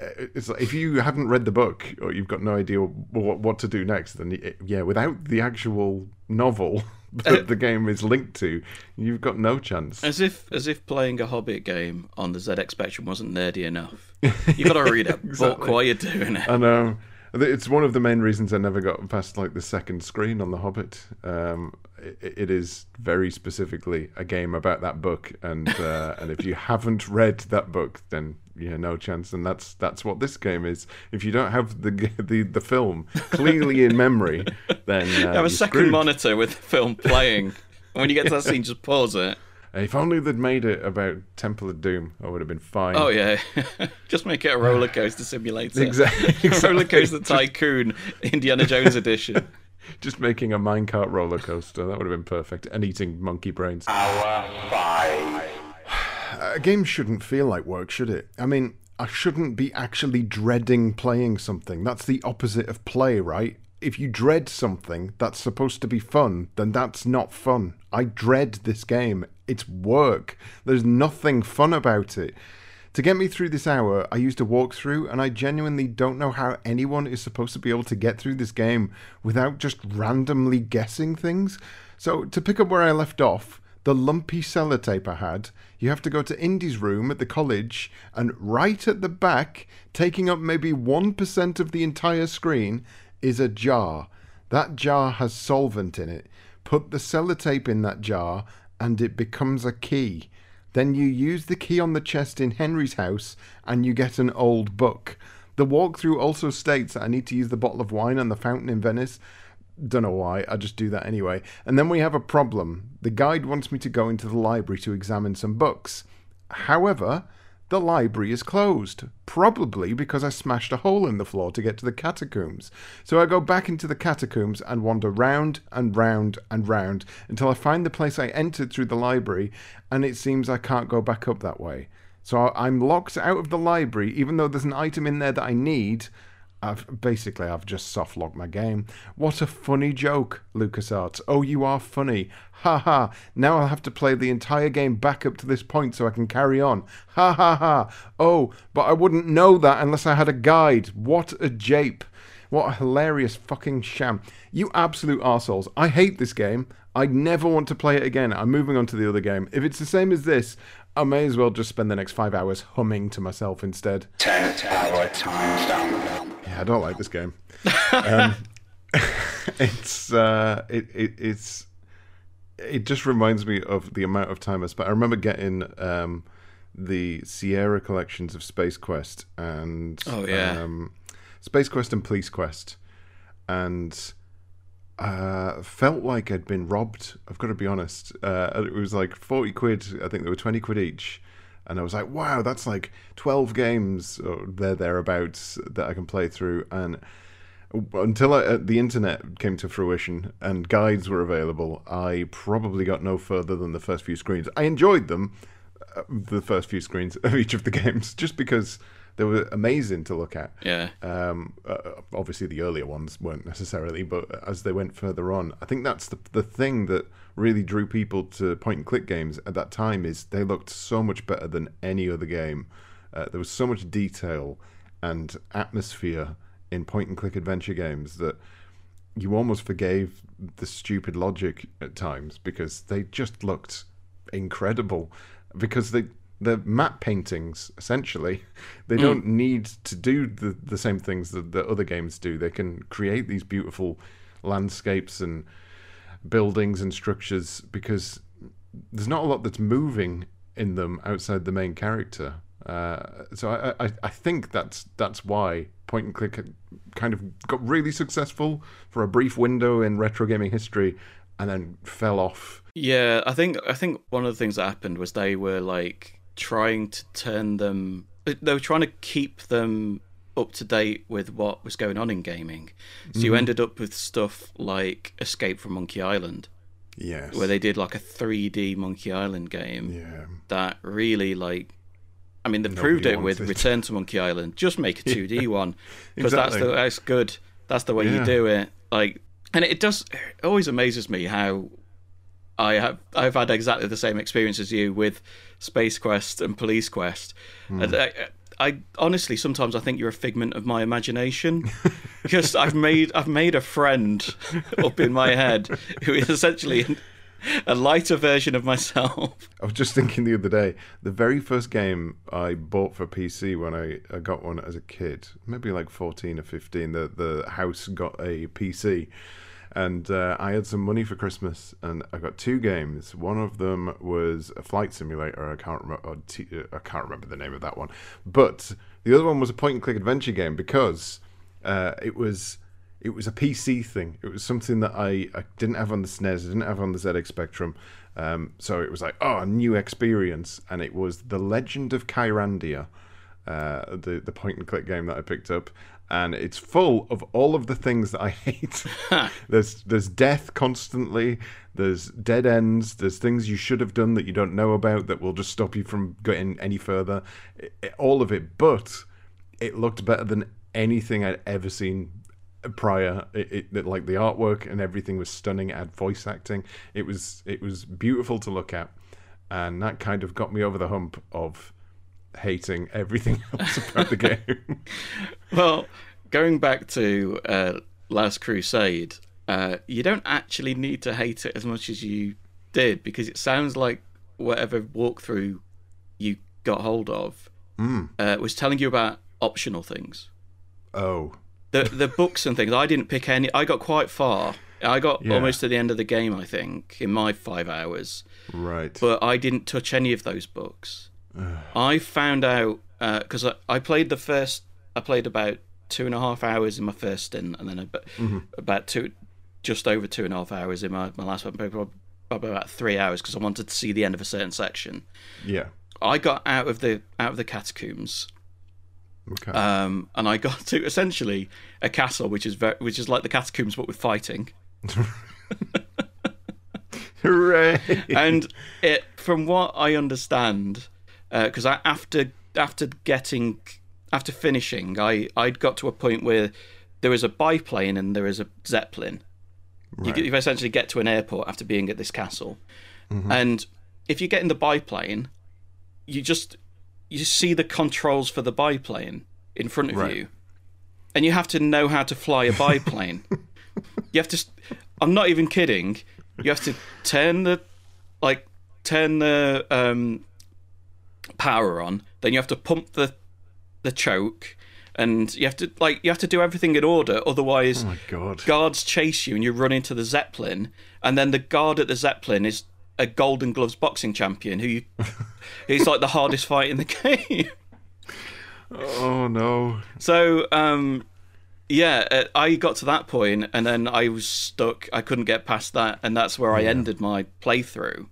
Speaker 2: uh, it's like if you haven't read the book or you've got no idea what, what to do next, then y- yeah, without the actual novel that the game is linked to, you've got no chance.
Speaker 1: As if as if playing a Hobbit game on the ZX Spectrum wasn't nerdy enough. You've got to read a book
Speaker 2: Exactly.
Speaker 1: while you're doing it.
Speaker 2: I know. It's one of the main reasons I never got past like the second screen on The Hobbit. Um, it, is very specifically a game about that book, and uh, and if you haven't read that book, then yeah, no chance. And that's that's what this game is. If you don't have the the, the film clearly in memory, then uh,
Speaker 1: Have a second
Speaker 2: screwed.
Speaker 1: monitor with the film playing. And when you get to that scene, just pause it.
Speaker 2: If only they'd made it about Temple of Doom, I would have been fine.
Speaker 1: Oh yeah, just make it a roller coaster simulator.
Speaker 2: Exactly.
Speaker 1: roller coaster tycoon, Indiana Jones edition.
Speaker 2: Just making a minecart roller coaster. That would have been perfect. And eating monkey brains.
Speaker 3: Hour five.
Speaker 2: a game shouldn't feel like work, should it? I mean, I shouldn't be actually dreading playing something. That's the opposite of play, right? If you dread something that's supposed to be fun, then that's not fun. I dread this game. It's work. There's nothing fun about it. To get me through this hour, I used a walkthrough, and I genuinely don't know how anyone is supposed to be able to get through this game without just randomly guessing things. So, to pick up where I left off, the lumpy sellotape I had, you have to go to Indy's room at the college, and right at the back, taking up maybe 1% of the entire screen, is a jar. That jar has solvent in it. Put the sellotape in that jar, and it becomes a key. Then you use the key on the chest in Henry's house, and you get an old book. The walkthrough also states that I need to use the bottle of wine and the fountain in Venice. Don't know why, I just do that anyway. And then we have a problem. The guide wants me to go into the library to examine some books. However, the library is closed, probably because I smashed a hole in the floor to get to the catacombs. So I go back into the catacombs and wander round and round and round until I find the place I entered through the library, and it seems I can't go back up that way. So I'm locked out of the library, even though there's an item in there that I need. I've basically I've just soft locked my game. What a funny joke, LucasArts. Oh, you are funny. Ha ha. Now I'll have to play the entire game back up to this point so I can carry on. Ha ha ha. Oh, but I wouldn't know that unless I had a guide. What a jape. What a hilarious fucking sham. You absolute arseholes. I hate this game. I never want to play it again. I'm moving on to the other game. If it's the same as this, I may as well just spend the next five hours humming to myself instead. I don't like this game. um, it's uh, it, it it's it just reminds me of the amount of time I spent. I remember getting um, the Sierra collections of Space Quest and
Speaker 1: Oh, yeah.
Speaker 2: um, Space Quest and Police Quest, and uh, felt like I'd been robbed. I've got to be honest. Uh, it was like forty quid. I think they were twenty quid each, and I was like, "Wow, that's like twelve games or there thereabouts that I can play through." And until I, uh, the internet came to fruition and guides were available, I probably got no further than the first few screens. I enjoyed them, uh, the first few screens of each of the games, just because they were amazing to look at.
Speaker 1: Yeah.
Speaker 2: Um, uh, obviously, the earlier ones weren't necessarily, but as they went further on, I think that's the the thing that really drew people to point and click games at that time. Is they looked so much better than any other game. Uh, there was so much detail and atmosphere in point and click adventure games that you almost forgave the stupid logic at times because they just looked incredible because they they're map paintings essentially they don't need to do the, the same things that, that other games do they can create these beautiful landscapes and buildings and structures because there's not a lot that's moving in them outside the main character uh, so I, I, I think that's that's why point and click kind of got really successful for a brief window in retro gaming history and then fell off
Speaker 1: Yeah, I think I think one of the things that happened was they were like trying to turn them. They were trying to keep them up to date with what was going on in gaming. So you ended up with stuff like Escape from Monkey Island,
Speaker 2: Yes.
Speaker 1: where they did like a 3D Monkey Island game
Speaker 2: yeah.
Speaker 1: that really like. I mean, they've
Speaker 2: Nobody
Speaker 1: proved it with
Speaker 2: it.
Speaker 1: Return to Monkey Island. Just make a 2D one because that's the that's good. That's the way
Speaker 2: Yeah.
Speaker 1: you do it. Like, and it does. It always amazes me how I have I've had exactly the same experience as you with Space Quest and Police Quest.
Speaker 2: Hmm.
Speaker 1: And I, I honestly sometimes I think you're a figment of my imagination because I've made I've made a friend up in my head who is essentially a lighter version of myself.
Speaker 2: I was just thinking the other day, the very first game I bought for PC when I, I got one as a kid, maybe like 14 or 15, the, the house got a PC. And uh, I had some money for Christmas, and I got two games. One of them was a flight simulator. I can't remember. T- uh, I can't remember the name of that one. But the other one was a point-and-click adventure game because uh, it was it was a PC thing. It was something that I, I didn't have on the SNES, I didn't have on the ZX Spectrum. Um, so it was like, oh, a new experience. And it was The Legend of Kyrandia, uh, the, the point and click game that I picked up. And it's full of all of the things that I hate. there's there's death constantly. There's dead ends. There's things you should have done that you don't know about that will just stop you from getting any further. It- it- all of it, but it looked better than anything I'd ever seen prior. It, it like the artwork and everything was stunning. It had voice acting. It was it was beautiful to look at, and that kind of got me over the hump of hating everything else about the game.
Speaker 1: Well, going back to uh, Last Crusade, uh, you don't actually need to hate it as much as you did because it sounds like whatever walkthrough you got hold of uh, was telling you about optional things.
Speaker 2: oh,
Speaker 1: The the books and things. I didn't pick any. I got quite far. I got
Speaker 2: Yeah.
Speaker 1: almost to the end of the game. I think in my five hours,
Speaker 2: right.
Speaker 1: but I didn't touch any of those books. I found out because I, I played the first. I played about two and a half hours in my first stint, and then about, about two, just over two and a half hours in my, my last one. Probably, probably about three hours because I wanted to see the end of a certain section.
Speaker 2: yeah.
Speaker 1: I got out of the out of the catacombs,
Speaker 2: Okay.
Speaker 1: um, and I got to essentially a castle, which is very, which is like the catacombs but with fighting.
Speaker 2: Hooray!
Speaker 1: and it, from what I understand, because I after after getting after finishing, I I'd got to a point where there is a biplane and there is a zeppelin. You, you essentially get to an airport after being at this castle, and if you get in the biplane, you just you see the controls for the biplane in front of
Speaker 2: Right.
Speaker 1: you, and you have to know how to fly a biplane. you have to. I'm not even kidding. You have to turn the like turn the um, power on. Then you have to pump the the choke, and you have to like you have to do everything in order. Otherwise,
Speaker 2: oh my god.
Speaker 1: guards chase you and you run into the zeppelin. And then the guard at the zeppelin is a Golden Gloves boxing champion who you, he's like the hardest fight in the game.
Speaker 2: Oh no.
Speaker 1: So, um, yeah, uh, I got to that point and then I was stuck. I couldn't get past that, and that's where I ended my playthrough.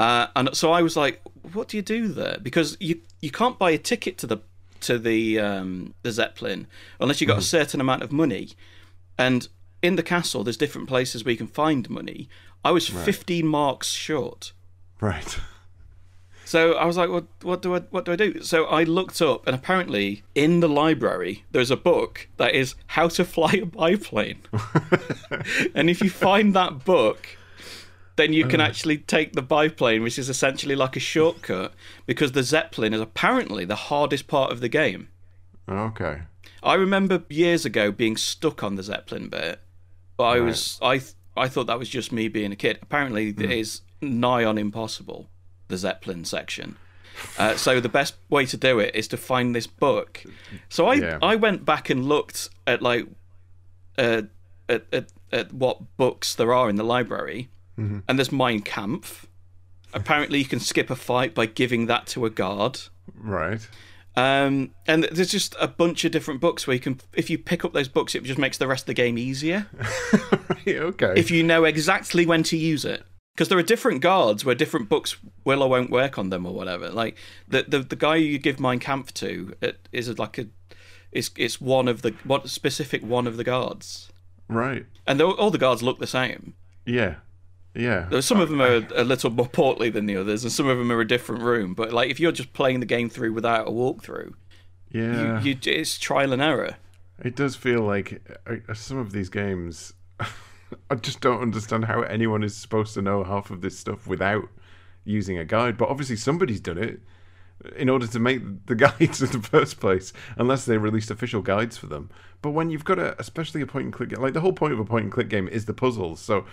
Speaker 1: Uh, and so I was like, "What do you do there?" Because you you can't buy a ticket to the to the um, the zeppelin unless you got a certain amount of money. And in the castle, there's different places where you can find money. I was 15 marks short.
Speaker 2: Right.
Speaker 1: So I was like, what, what do I what do I do? So I looked up, and apparently in the library there's a book that is how to fly a biplane. and if you find that book, then you can actually take the biplane, which is essentially like a shortcut, because the zeppelin is apparently the hardest part of the game.
Speaker 2: Okay.
Speaker 1: I remember years ago being stuck on the zeppelin bit, but I was I I thought that was just me being a kid. Apparently, it is nigh on impossible. The zeppelin section. Uh, so the best way to do it is to find this book. So I
Speaker 2: Yeah.
Speaker 1: I went back and looked at like uh, at, at at what books there are in the library, and there's Mein Kampf. Apparently, you can skip a fight by giving that to a guard.
Speaker 2: Right.
Speaker 1: Um, and there's just a bunch of different books where you can, if you pick up those books, it just makes the rest of the game easier.
Speaker 2: Right, okay.
Speaker 1: if you know exactly when to use it. Because there are different guards where different books will or won't work on them or whatever. Like the the, the guy you give Mein Kampf to it is like a, it's it's one of the what specific one of the guards,
Speaker 2: right.
Speaker 1: and all the guards look the same.
Speaker 2: Yeah. Yeah.
Speaker 1: Though Some of them are a little more portly than the others, and some of them are a different room. But like, if you're just playing the game through without a walkthrough,
Speaker 2: Yeah.
Speaker 1: you, you, it's trial and error.
Speaker 2: It does feel like uh, some of these games. I just don't understand how anyone is supposed to know half of this stuff without using a guide. But obviously, somebody's done it in order to make the guides in the first place, unless they released official guides for them. But when you've got a, especially a point and click, like the whole point of a point and click game is the puzzles. So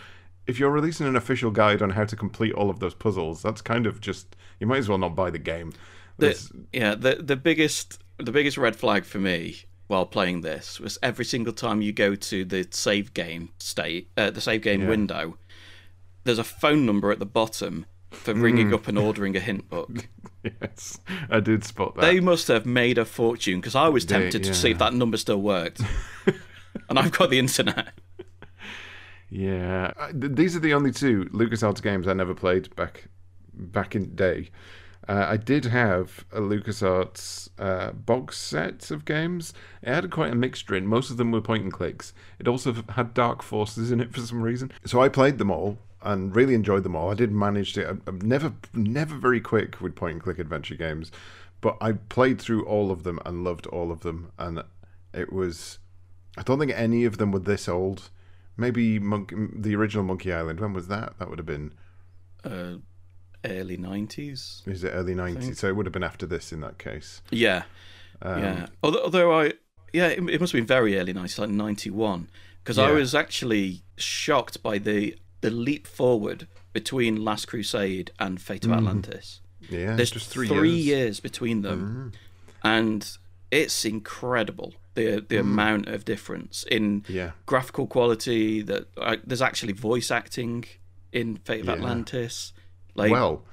Speaker 2: if you're releasing an official guide on how to complete all of those puzzles, that's kind of just you might as well not buy the game.
Speaker 1: The, yeah, the the biggest the biggest red flag for me while playing this was every single time you go to the save game state, uh, the save game
Speaker 2: Yeah.
Speaker 1: window, there's a phone number at the bottom for ringing up and ordering a hint book.
Speaker 2: yes, I did spot that.
Speaker 1: They must have made a fortune because I was
Speaker 2: They-
Speaker 1: tempted to see if that number still worked. and I've got the internet.
Speaker 2: Yeah, these are the only two LucasArts games I never played back back in the day. Uh, I did have a LucasArts uh, box set of games. It had quite a mixture in. Most of them were point and clicks. It also had Dark Forces in it for some reason. So I played them all and really enjoyed them all. I did manage to. I'm never never very quick with point and click adventure games, but I played through all of them and loved all of them. And it was. I don't think any of them were this old. Maybe Monk, the original Monkey Island. When was that? That would have been.
Speaker 1: Uh, early 90s.
Speaker 2: Is it early nineties? So it would have been after this in that case.
Speaker 1: Yeah.
Speaker 2: Um,
Speaker 1: yeah. Although, although I, yeah, it, it must have been very early 90s, like 91. Because I was actually shocked by the, the leap forward between Last Crusade and Fate of Atlantis.
Speaker 2: Yeah,
Speaker 1: There's
Speaker 2: just three,
Speaker 1: three,
Speaker 2: years.
Speaker 1: years. between them, and it's incredible the the amount of difference in
Speaker 2: Yeah.
Speaker 1: graphical quality. That uh, there's actually voice acting in Fate of
Speaker 2: Yeah.
Speaker 1: Atlantis. Like,
Speaker 2: Well,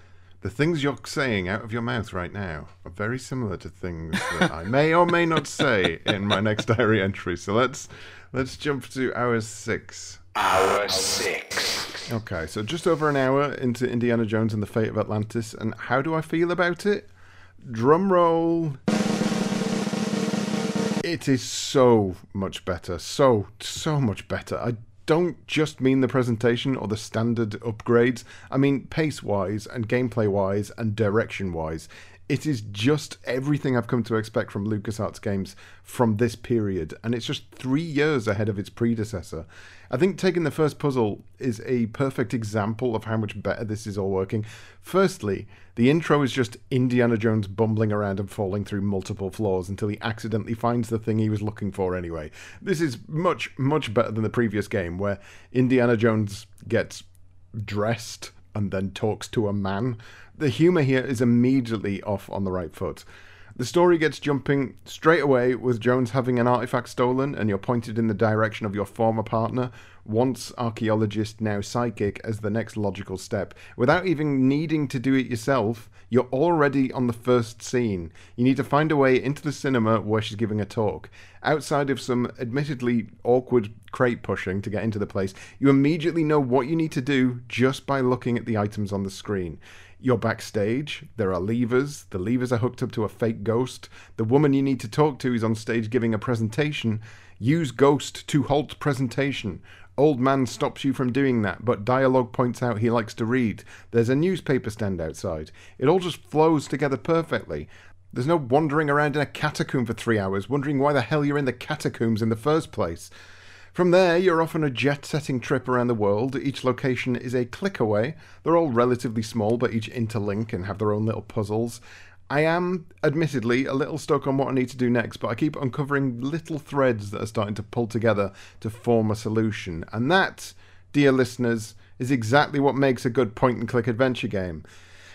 Speaker 2: the things you're saying out of your mouth right now are very similar to things that I may or may not say in my next diary entry. So let's let's jump to hour six.
Speaker 3: Hour six.
Speaker 2: Okay, so just over an hour into Indiana Jones and the Fate of Atlantis, and how do I feel about it? Drum roll. It is so much better. So, so much better. I don't just mean the presentation or the standard upgrades. I mean pace wise and gameplay wise and direction wise. It is just everything I've come to expect from LucasArts games from this period, and it's just three years ahead of its predecessor. I think taking the first puzzle is a perfect example of how much better this is all working. Firstly, the intro is just Indiana Jones bumbling around and falling through multiple floors until he accidentally finds the thing he was looking for anyway. This is much, much better than the previous game where Indiana Jones gets dressed and then talks to a man. The humour here is immediately off on the right foot. The story gets jumping straight away with Jones having an artifact stolen, and you're pointed in the direction of your former partner, once archaeologist, now psychic, as the next logical step. Without even needing to do it yourself, you're already on the first scene. You need to find a way into the cinema where she's giving a talk. Outside of some admittedly awkward crate pushing to get into the place, you immediately know what you need to do just by looking at the items on the screen. You're backstage. There are levers. The levers are hooked up to a fake ghost. The woman you need to talk to is on stage giving a presentation. Use ghost to halt presentation. Old man stops you from doing that, but dialogue points out he likes to read. There's a newspaper stand outside. It all just flows together perfectly. There's no wandering around in a catacomb for three hours, wondering why the hell you're in the catacombs in the first place. From there, you're off on a jet setting trip around the world. Each location is a click away. They're all relatively small, but each interlink and have their own little puzzles. I am, admittedly, a little stuck on what I need to do next, but I keep uncovering little threads that are starting to pull together to form a solution. And that, dear listeners, is exactly what makes a good point and click adventure game.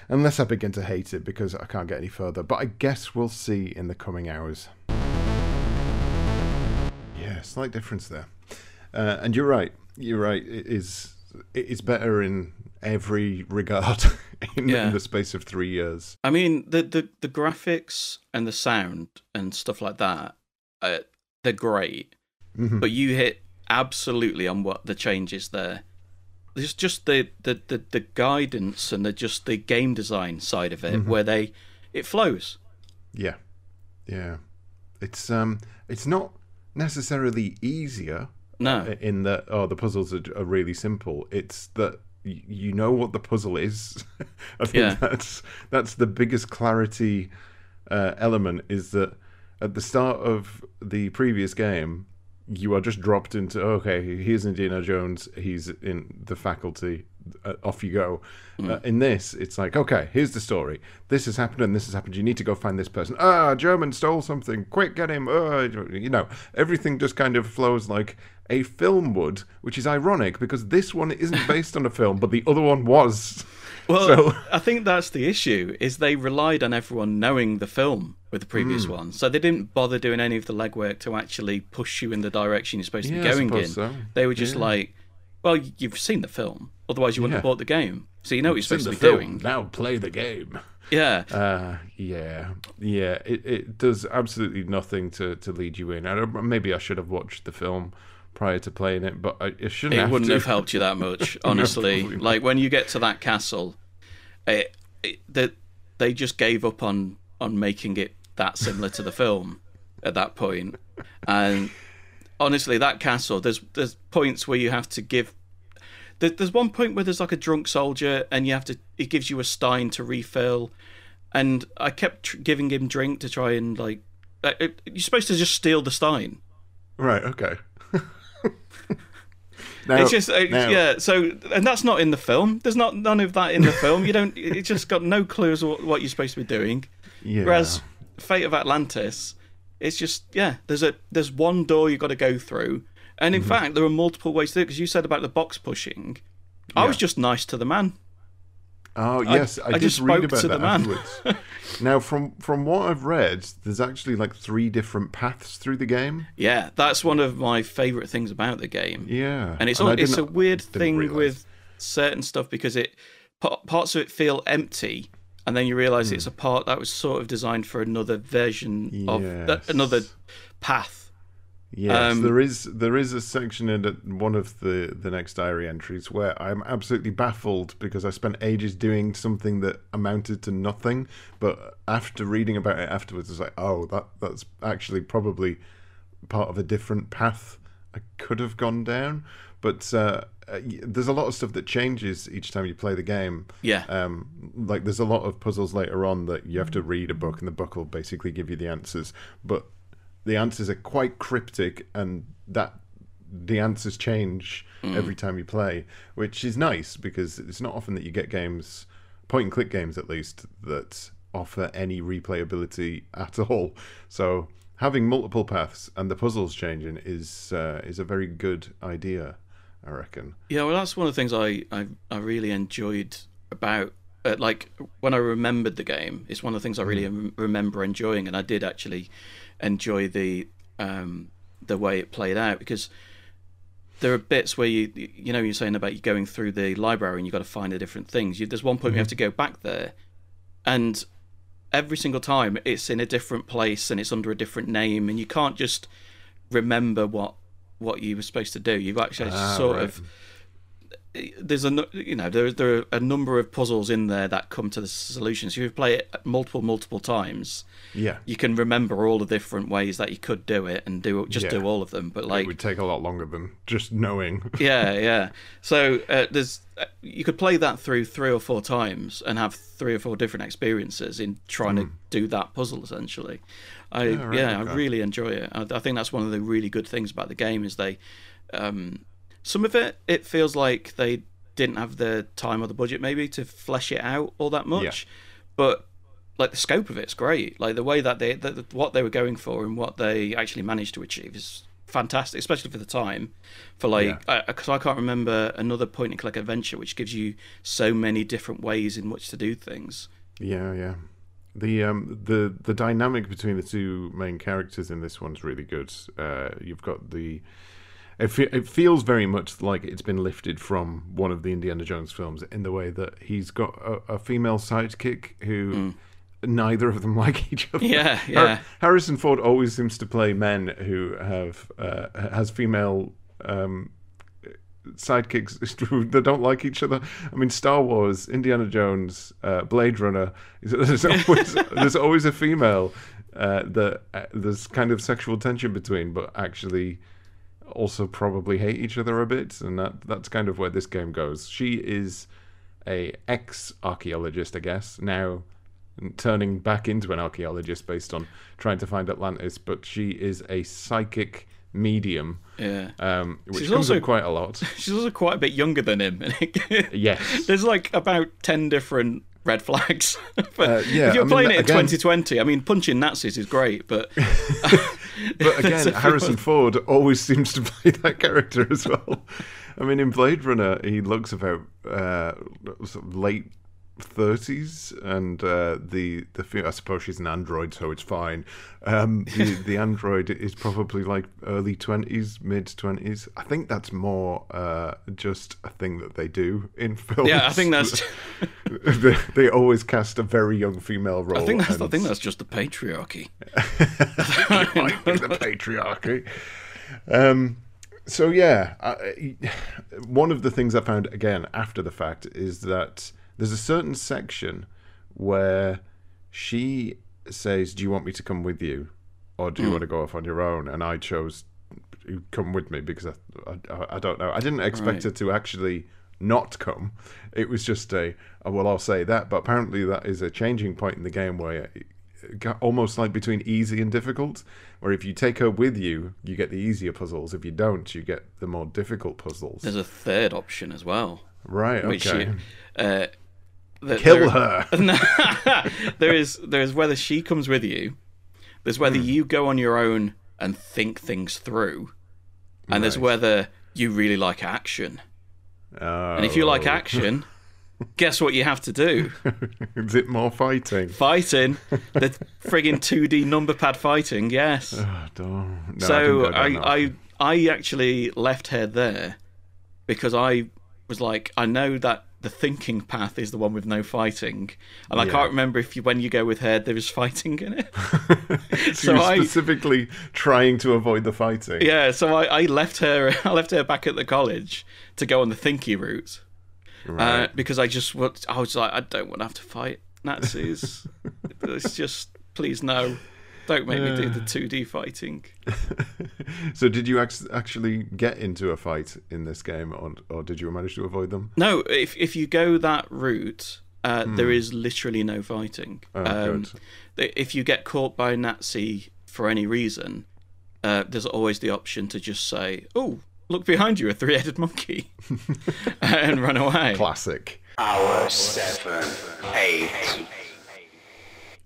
Speaker 2: Unless I begin to hate it because I can't get any further, but I guess we'll see in the coming hours. Yeah, slight difference there. Uh, and you're right. You're right. It is it is better in every regard in,
Speaker 1: Yeah.
Speaker 2: in the space of three years.
Speaker 1: I mean, the, the, the graphics and the sound and stuff like that, uh, they're great.
Speaker 2: Mhm.
Speaker 1: But you hit absolutely on what the changes there. There's just the, the, the, the guidance and the just the game design side of it where they it flows.
Speaker 2: Yeah, yeah. It's um, it's not necessarily easier
Speaker 1: No.
Speaker 2: in that oh the puzzles are, are really simple. It's that you know what the puzzle is. I think
Speaker 1: Yeah.
Speaker 2: that's that's the biggest clarity uh, element is that at the start of the previous game, you are just dropped into okay, here's Indiana Jones, he's in the faculty, uh, off you go. Uh, in this, it's like okay, here's the story. This has happened and this has happened. You need to go find this person. Ah, German stole something. Quick, get him. Uh, you know, everything just kind of flows like a film would, which is ironic because this one isn't based on a film, but the other one was.
Speaker 1: Well,
Speaker 2: So-
Speaker 1: I think that's the issue. Is they relied on everyone knowing the film with the previous
Speaker 2: Hmm.
Speaker 1: one, so they didn't bother doing any of the legwork to actually push you in the direction you're supposed to
Speaker 2: Yeah,
Speaker 1: be going in.
Speaker 2: so.
Speaker 1: They were just
Speaker 2: Yeah.
Speaker 1: like, "Well, you've seen the film, otherwise you wouldn't have bought the game, so you know what you're supposed to be
Speaker 2: It's the
Speaker 1: doing."
Speaker 2: Now play the game.
Speaker 1: Yeah,
Speaker 2: Uh, yeah, yeah. It, it does absolutely nothing to, to lead you in. I don't, maybe I should have watched the film prior to playing it, but I, it shouldn't
Speaker 1: it
Speaker 2: have
Speaker 1: wouldn't
Speaker 2: to.
Speaker 1: have helped you that much, honestly.
Speaker 2: not.
Speaker 1: like when you get to that castle, it, it, that they just gave up on on making it that similar to the film at that point. And honestly, that castle, there's there's points where you have to give. There- There's one point where there's like a drunk soldier, and you have to. It gives you a stein to refill, and I kept tr- giving him drink to try and like. uh, it- You're supposed to just steal the stein.
Speaker 2: Right. Okay.
Speaker 1: It's just uh, yeah. So and that's not in the film. There's not none of that in the film. You don't. It's just got no clues what, what you're supposed to be doing.
Speaker 2: Yeah.
Speaker 1: Whereas Fate of Atlantis, it's just yeah. There's a there's one door you've got to go through, and in mm-hmm. fact there are multiple ways to do it. Because you said about the box pushing, I was just nice to the man.
Speaker 2: Oh yes, I,
Speaker 1: I
Speaker 2: did
Speaker 1: just
Speaker 2: read
Speaker 1: spoke
Speaker 2: about
Speaker 1: to
Speaker 2: that
Speaker 1: the man.
Speaker 2: afterwards. now, from from what I've read, there's actually like three different paths through the game.
Speaker 1: Yeah, that's one of my favourite things about the game.
Speaker 2: Yeah,
Speaker 1: and it's
Speaker 2: I
Speaker 1: all, it's a weird thing
Speaker 2: realise.
Speaker 1: with certain stuff because it parts of it feel empty and then you realize it's hmm. a part that was sort of designed for another version of th- another path
Speaker 2: Yes,
Speaker 1: Um,
Speaker 2: there is there is a section in one of the the next diary entries where I'm absolutely baffled because I spent ages doing something that amounted to nothing, but after reading about it afterwards, it's like, oh, that that's actually probably part of a different path I could have gone down. But uh, uh, there's a lot of stuff that changes each time you play the game.
Speaker 1: yeah
Speaker 2: Um, like there's a lot of puzzles later on that you have to read a book, and the book will basically give you the answers. But the answers are quite cryptic, and that the answers change every time you play, which is nice because it's not often that you get games, point and click games at least, that offer any replayability at all. So having multiple paths and the puzzles changing is uh, is a very good idea, I reckon.
Speaker 1: yeah well that's one of the things i i, I really enjoyed about uh, like when i remembered the game it's one of the things i really rem- remember enjoying and i did actually enjoy the um the way it played out because there are bits where you you know you're saying about you going through the library and you've got to find the different things. You, there's one point you have to go back there, and every single time it's in a different place and it's under a different name, and you can't just remember what what you were supposed to do. You've actually
Speaker 2: Ah,
Speaker 1: sort
Speaker 2: right.
Speaker 1: of there's a you know there there are a number of puzzles in there that come to the solutions. If you play it multiple multiple times,
Speaker 2: Yeah.
Speaker 1: you can remember all the different ways that you could do it and do just
Speaker 2: Yeah.
Speaker 1: do all of them. But like
Speaker 2: it would take a lot longer than just knowing.
Speaker 1: yeah, yeah. So uh, there's uh, you could play that through three or four times and have three or four different experiences in trying to do that puzzle. Essentially, I yeah,
Speaker 2: Hmm. right,
Speaker 1: I
Speaker 2: okay.
Speaker 1: really enjoy it. I, I think that's one of the really good things about the game is they um, some of it it feels like they didn't have the time or the budget maybe to flesh it out all that much, Yeah. but like the scope of it's great. Like the way that they that what they were going for and what they actually managed to achieve is fantastic, especially for the time. For like, because I, can't remember another point and click adventure which gives you so many different ways in which to do things.
Speaker 2: Yeah, yeah. The um the the dynamic between the two main characters in this one's really good. Uh, you've got the it, fe- it feels very much like it's been lifted from one of the Indiana Jones films in the way that he's got a, a female sidekick who neither of them like each other.
Speaker 1: Mm. Yeah, yeah.
Speaker 2: Harrison Ford always seems to play men who have uh, has female um, sidekicks who that don't like each other. I mean, Star Wars, Indiana Jones, uh, Blade Runner. There's always there's always a female uh, that uh, there's kind of sexual tension between, but actually also probably hate each other a bit, and that that's kind of where this game goes. She is a ex archaeologist, I guess, now turning back into an archaeologist based on trying to find Atlantis, but she is a psychic medium,
Speaker 1: Yeah.
Speaker 2: um, which
Speaker 1: She's
Speaker 2: comes
Speaker 1: also-
Speaker 2: up quite a lot.
Speaker 1: She's also quite a bit younger than him.
Speaker 2: Yes.
Speaker 1: There's like about 10 different red flags. but
Speaker 2: Uh, yeah,
Speaker 1: if you're
Speaker 2: I mean,
Speaker 1: playing it in
Speaker 2: again-
Speaker 1: 2020, I mean, punching Nazis is great, but
Speaker 2: But again, Harrison Ford always seems to play that character as well. I mean, in Blade Runner, he looks about uh, sort of late thirties, and uh, the the I suppose she's an android, so it's fine. Um, the the android is probably like early twenties, mid twenties. I think that's more uh, just a thing that they do in films.
Speaker 1: yeah, I think that's.
Speaker 2: they, they always cast a very young female role.
Speaker 1: I think that's. I think that's just the patriarchy.
Speaker 2: might be the patriarchy. Um, so yeah, I, one of the things I found again after the fact is that there's a certain section where she says, "Do you want me to come with you, or do you want to go off on your own?" And I chose come with me because I, I, I don't know. I didn't expect
Speaker 1: Right.
Speaker 2: her to actually not come. It was just a oh, well, I'll say that. But apparently, that is a changing point in the game where it got almost like between easy and difficult. Where if you take her with you, you get the easier puzzles. If you don't, you get the more difficult puzzles.
Speaker 1: There's a third option as well.
Speaker 2: right?
Speaker 1: Which
Speaker 2: Okay.
Speaker 1: you, uh,
Speaker 2: Kill
Speaker 1: there-
Speaker 2: her.
Speaker 1: No, there is there is whether she comes with you. There's whether hmm. you go on your own and think things through, and there's whether you really like action. And if you like
Speaker 2: Oh.
Speaker 1: action, guess what you have to do?
Speaker 2: is it more fighting?
Speaker 1: Fighting, the frigging 2D number pad fighting. Yes.
Speaker 2: Oh. No,
Speaker 1: so
Speaker 2: I,
Speaker 1: I, I I actually left her there because I was like I know that the thinking path is the one with no fighting, and I can't remember if you, when you go with her there is fighting in it.
Speaker 2: so you're
Speaker 1: I-
Speaker 2: specifically trying to avoid the fighting.
Speaker 1: yeah, so I, I left her I left her back at the college to go on the thinky route uh, because I just I was like I don't want to have to fight Nazis. it's just please no. Don't make me do the 2D fighting.
Speaker 2: so did you act- actually get into a fight in this game, or, or did you manage to avoid them?
Speaker 1: No, if if you go that route, uh, there is literally no fighting. Um,
Speaker 2: Oh, good.
Speaker 1: If you get caught by a Nazi for any reason, uh, there's always the option to just say, "Oh, look behind you, a three-headed monkey," and run away.
Speaker 2: Classic.
Speaker 3: Hour seven, eight.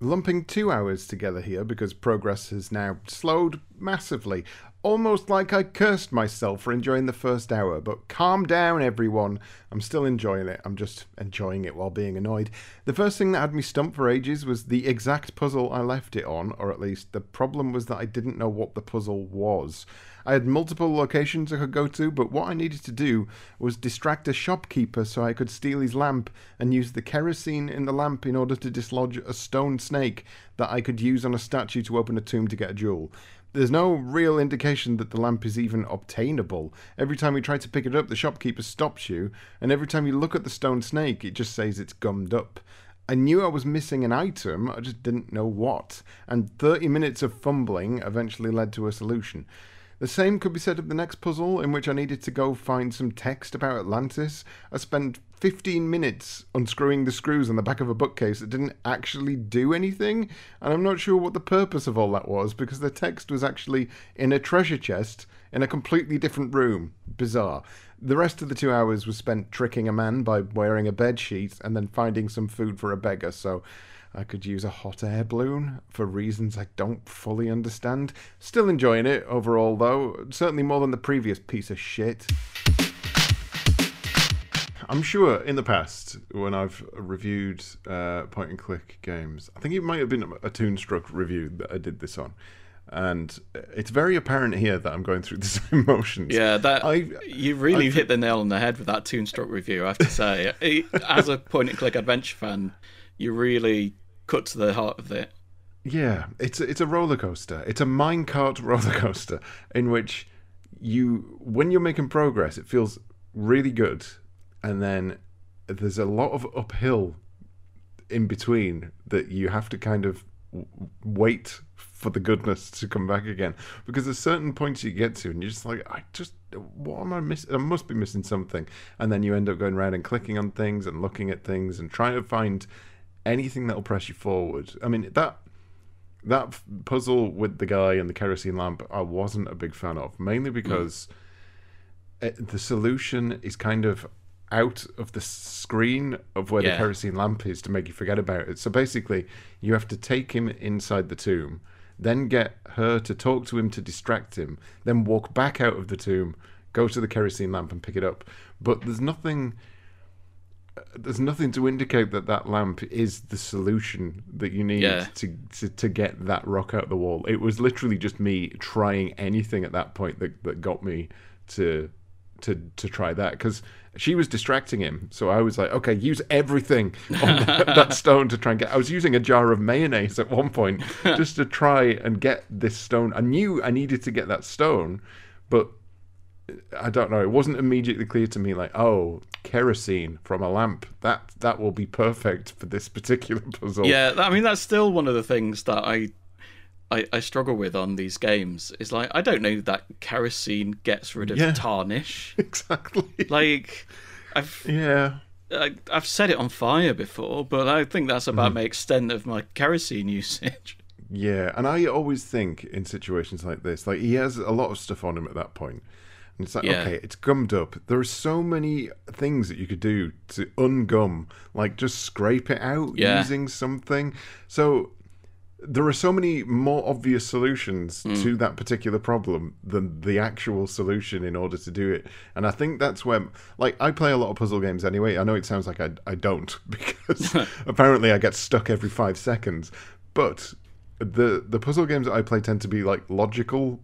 Speaker 2: Lumping two hours together here because progress has now slowed massively. Almost like I cursed myself for enjoying the first hour, but calm down, everyone. I'm still enjoying it. I'm just enjoying it while being annoyed. The first thing that had me stumped for ages was the exact puzzle I left it on, or at least the problem was that I didn't know what the puzzle was. I had multiple locations I could go to, but what I needed to do was distract a shopkeeper so I could steal his lamp and use the kerosene in the lamp in order to dislodge a stone snake that I could use on a statue to open a tomb to get a jewel. There's no real indication that the lamp is even obtainable. Every time you try to pick it up, the shopkeeper stops you, and every time you look at the stone snake, it just says it's gummed up. I knew I was missing an item, I just didn't know what, and 30 minutes of fumbling eventually led to a solution. The same could be said of the next puzzle, in which I needed to go find some text about Atlantis. I spent 15 minutes unscrewing the screws on the back of a bookcase that didn't actually do anything, and I'm not sure what the purpose of all that was because the text was actually in a treasure chest in a completely different room. Bizarre. The rest of the two hours was spent tricking a man by wearing a bed sheet and then finding some food for a beggar, so I could use a hot air balloon for reasons I don't fully understand. Still enjoying it overall, though. Certainly more than the previous piece of shit. I'm sure in the past, when I've reviewed uh, point and click games, I think it might have been a Toonstruck review that I did this on. And it's very apparent here that I'm going through the same motions.
Speaker 1: Yeah, that
Speaker 2: I-
Speaker 1: you really
Speaker 2: I-
Speaker 1: hit the nail on the head with that Toonstruck review. I have to say, as a point-and-click adventure fan, you really cut to the heart of it.
Speaker 2: Yeah, it's it's a roller coaster. It's a minecart roller coaster in which you, when you're making progress, it feels really good, and then there's a lot of uphill in between that you have to kind of wait for the goodness to come back again. Because there's certain points you get to, and you're just like, I just, what am I missing? I must be missing something. And then you end up going around and clicking on things and looking at things and trying to find anything that'll press you forward. I mean, that that f- puzzle with the guy and the kerosene lamp, I wasn't a big fan of, mainly hmm. because it, the solution is kind of out of the screen of where the kerosene lamp is to make you forget about it. So basically, you have to take him inside the tomb, then get her to talk to him to distract him, then walk back out of the tomb, go to the kerosene lamp and pick it up. But there's nothing there's nothing to indicate that that lamp is the solution that you need
Speaker 1: Yeah.
Speaker 2: to, to to get that rock out of the wall. It was literally just me trying anything at that point that, that got me to to to try that because she was distracting him. So I was like, okay, use everything on that, that stone to try and get. I was using a jar of mayonnaise at one point just to try and get this stone. I knew I needed to get that stone, but I don't know. It wasn't immediately clear to me, like, oh, kerosene from a lamp. That that will be perfect for this particular puzzle.
Speaker 1: Yeah, I mean that's still one of the things that I, I I struggle with on these games. Is like I don't know that kerosene gets rid of
Speaker 2: Yeah.
Speaker 1: tarnish.
Speaker 2: exactly.
Speaker 1: Like I've
Speaker 2: yeah,
Speaker 1: I, I've set it on fire before, but I think that's about mm-hmm. my extent of my kerosene usage.
Speaker 2: yeah. And I always think in situations like this, like he has a lot of stuff on him at that point, and it's like,
Speaker 1: Yeah.
Speaker 2: okay, it's gummed up. There are so many things that you could do to ungum, like just scrape it out
Speaker 1: Yeah.
Speaker 2: using something. So there are so many more obvious solutions
Speaker 1: Hmm.
Speaker 2: to that particular problem than the actual solution in order to do it. And I think that's where, like, I play a lot of puzzle games anyway. I know it sounds like I, I don't because apparently I get stuck every five seconds. But the the puzzle games that I play tend to be like logical,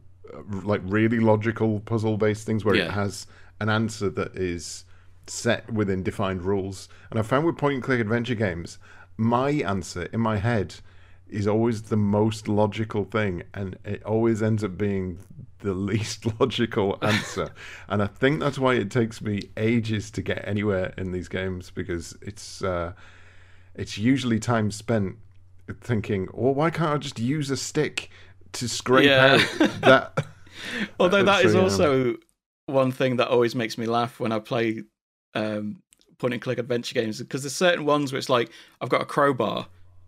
Speaker 2: like really logical puzzle based things where it has an answer that is set within defined rules. And I found with point and click adventure games, my answer in my head is always the most logical thing, and it always ends up being the least logical answer. and I think that's why it takes me ages to get anywhere in these games because it's uh, it's usually time spent thinking, "Well, why can't I just use a stick to scrape
Speaker 1: Yeah.
Speaker 2: out that?"
Speaker 1: Although that is also one thing that always makes me laugh when I play um, point and click adventure games because there's certain ones where it's like I've got a crowbar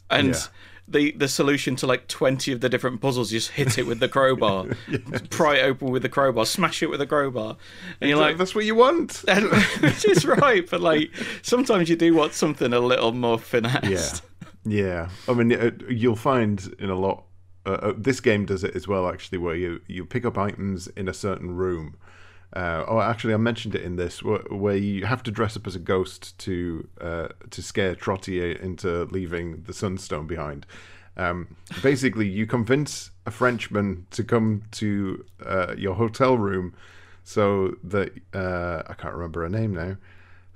Speaker 1: and
Speaker 2: Yeah.
Speaker 1: the the solution to like 20 of the different puzzles you just hit it with the crowbar pry it open with the crowbar smash it with a crowbar and you're like
Speaker 2: that's what you want.
Speaker 1: and, which is right but like sometimes you do want something a little more finessed
Speaker 2: Yeah, yeah. I mean, you'll find in a lot. Uh, uh, this game does it as well, actually, where you you pick up items in a certain room. Uh, oh, actually, I mentioned it in this where, where you have to dress up as a ghost to uh, to scare Trottier into leaving the Sunstone behind. Um, basically, you convince a Frenchman to come to uh, your hotel room so that uh, I can't remember her name now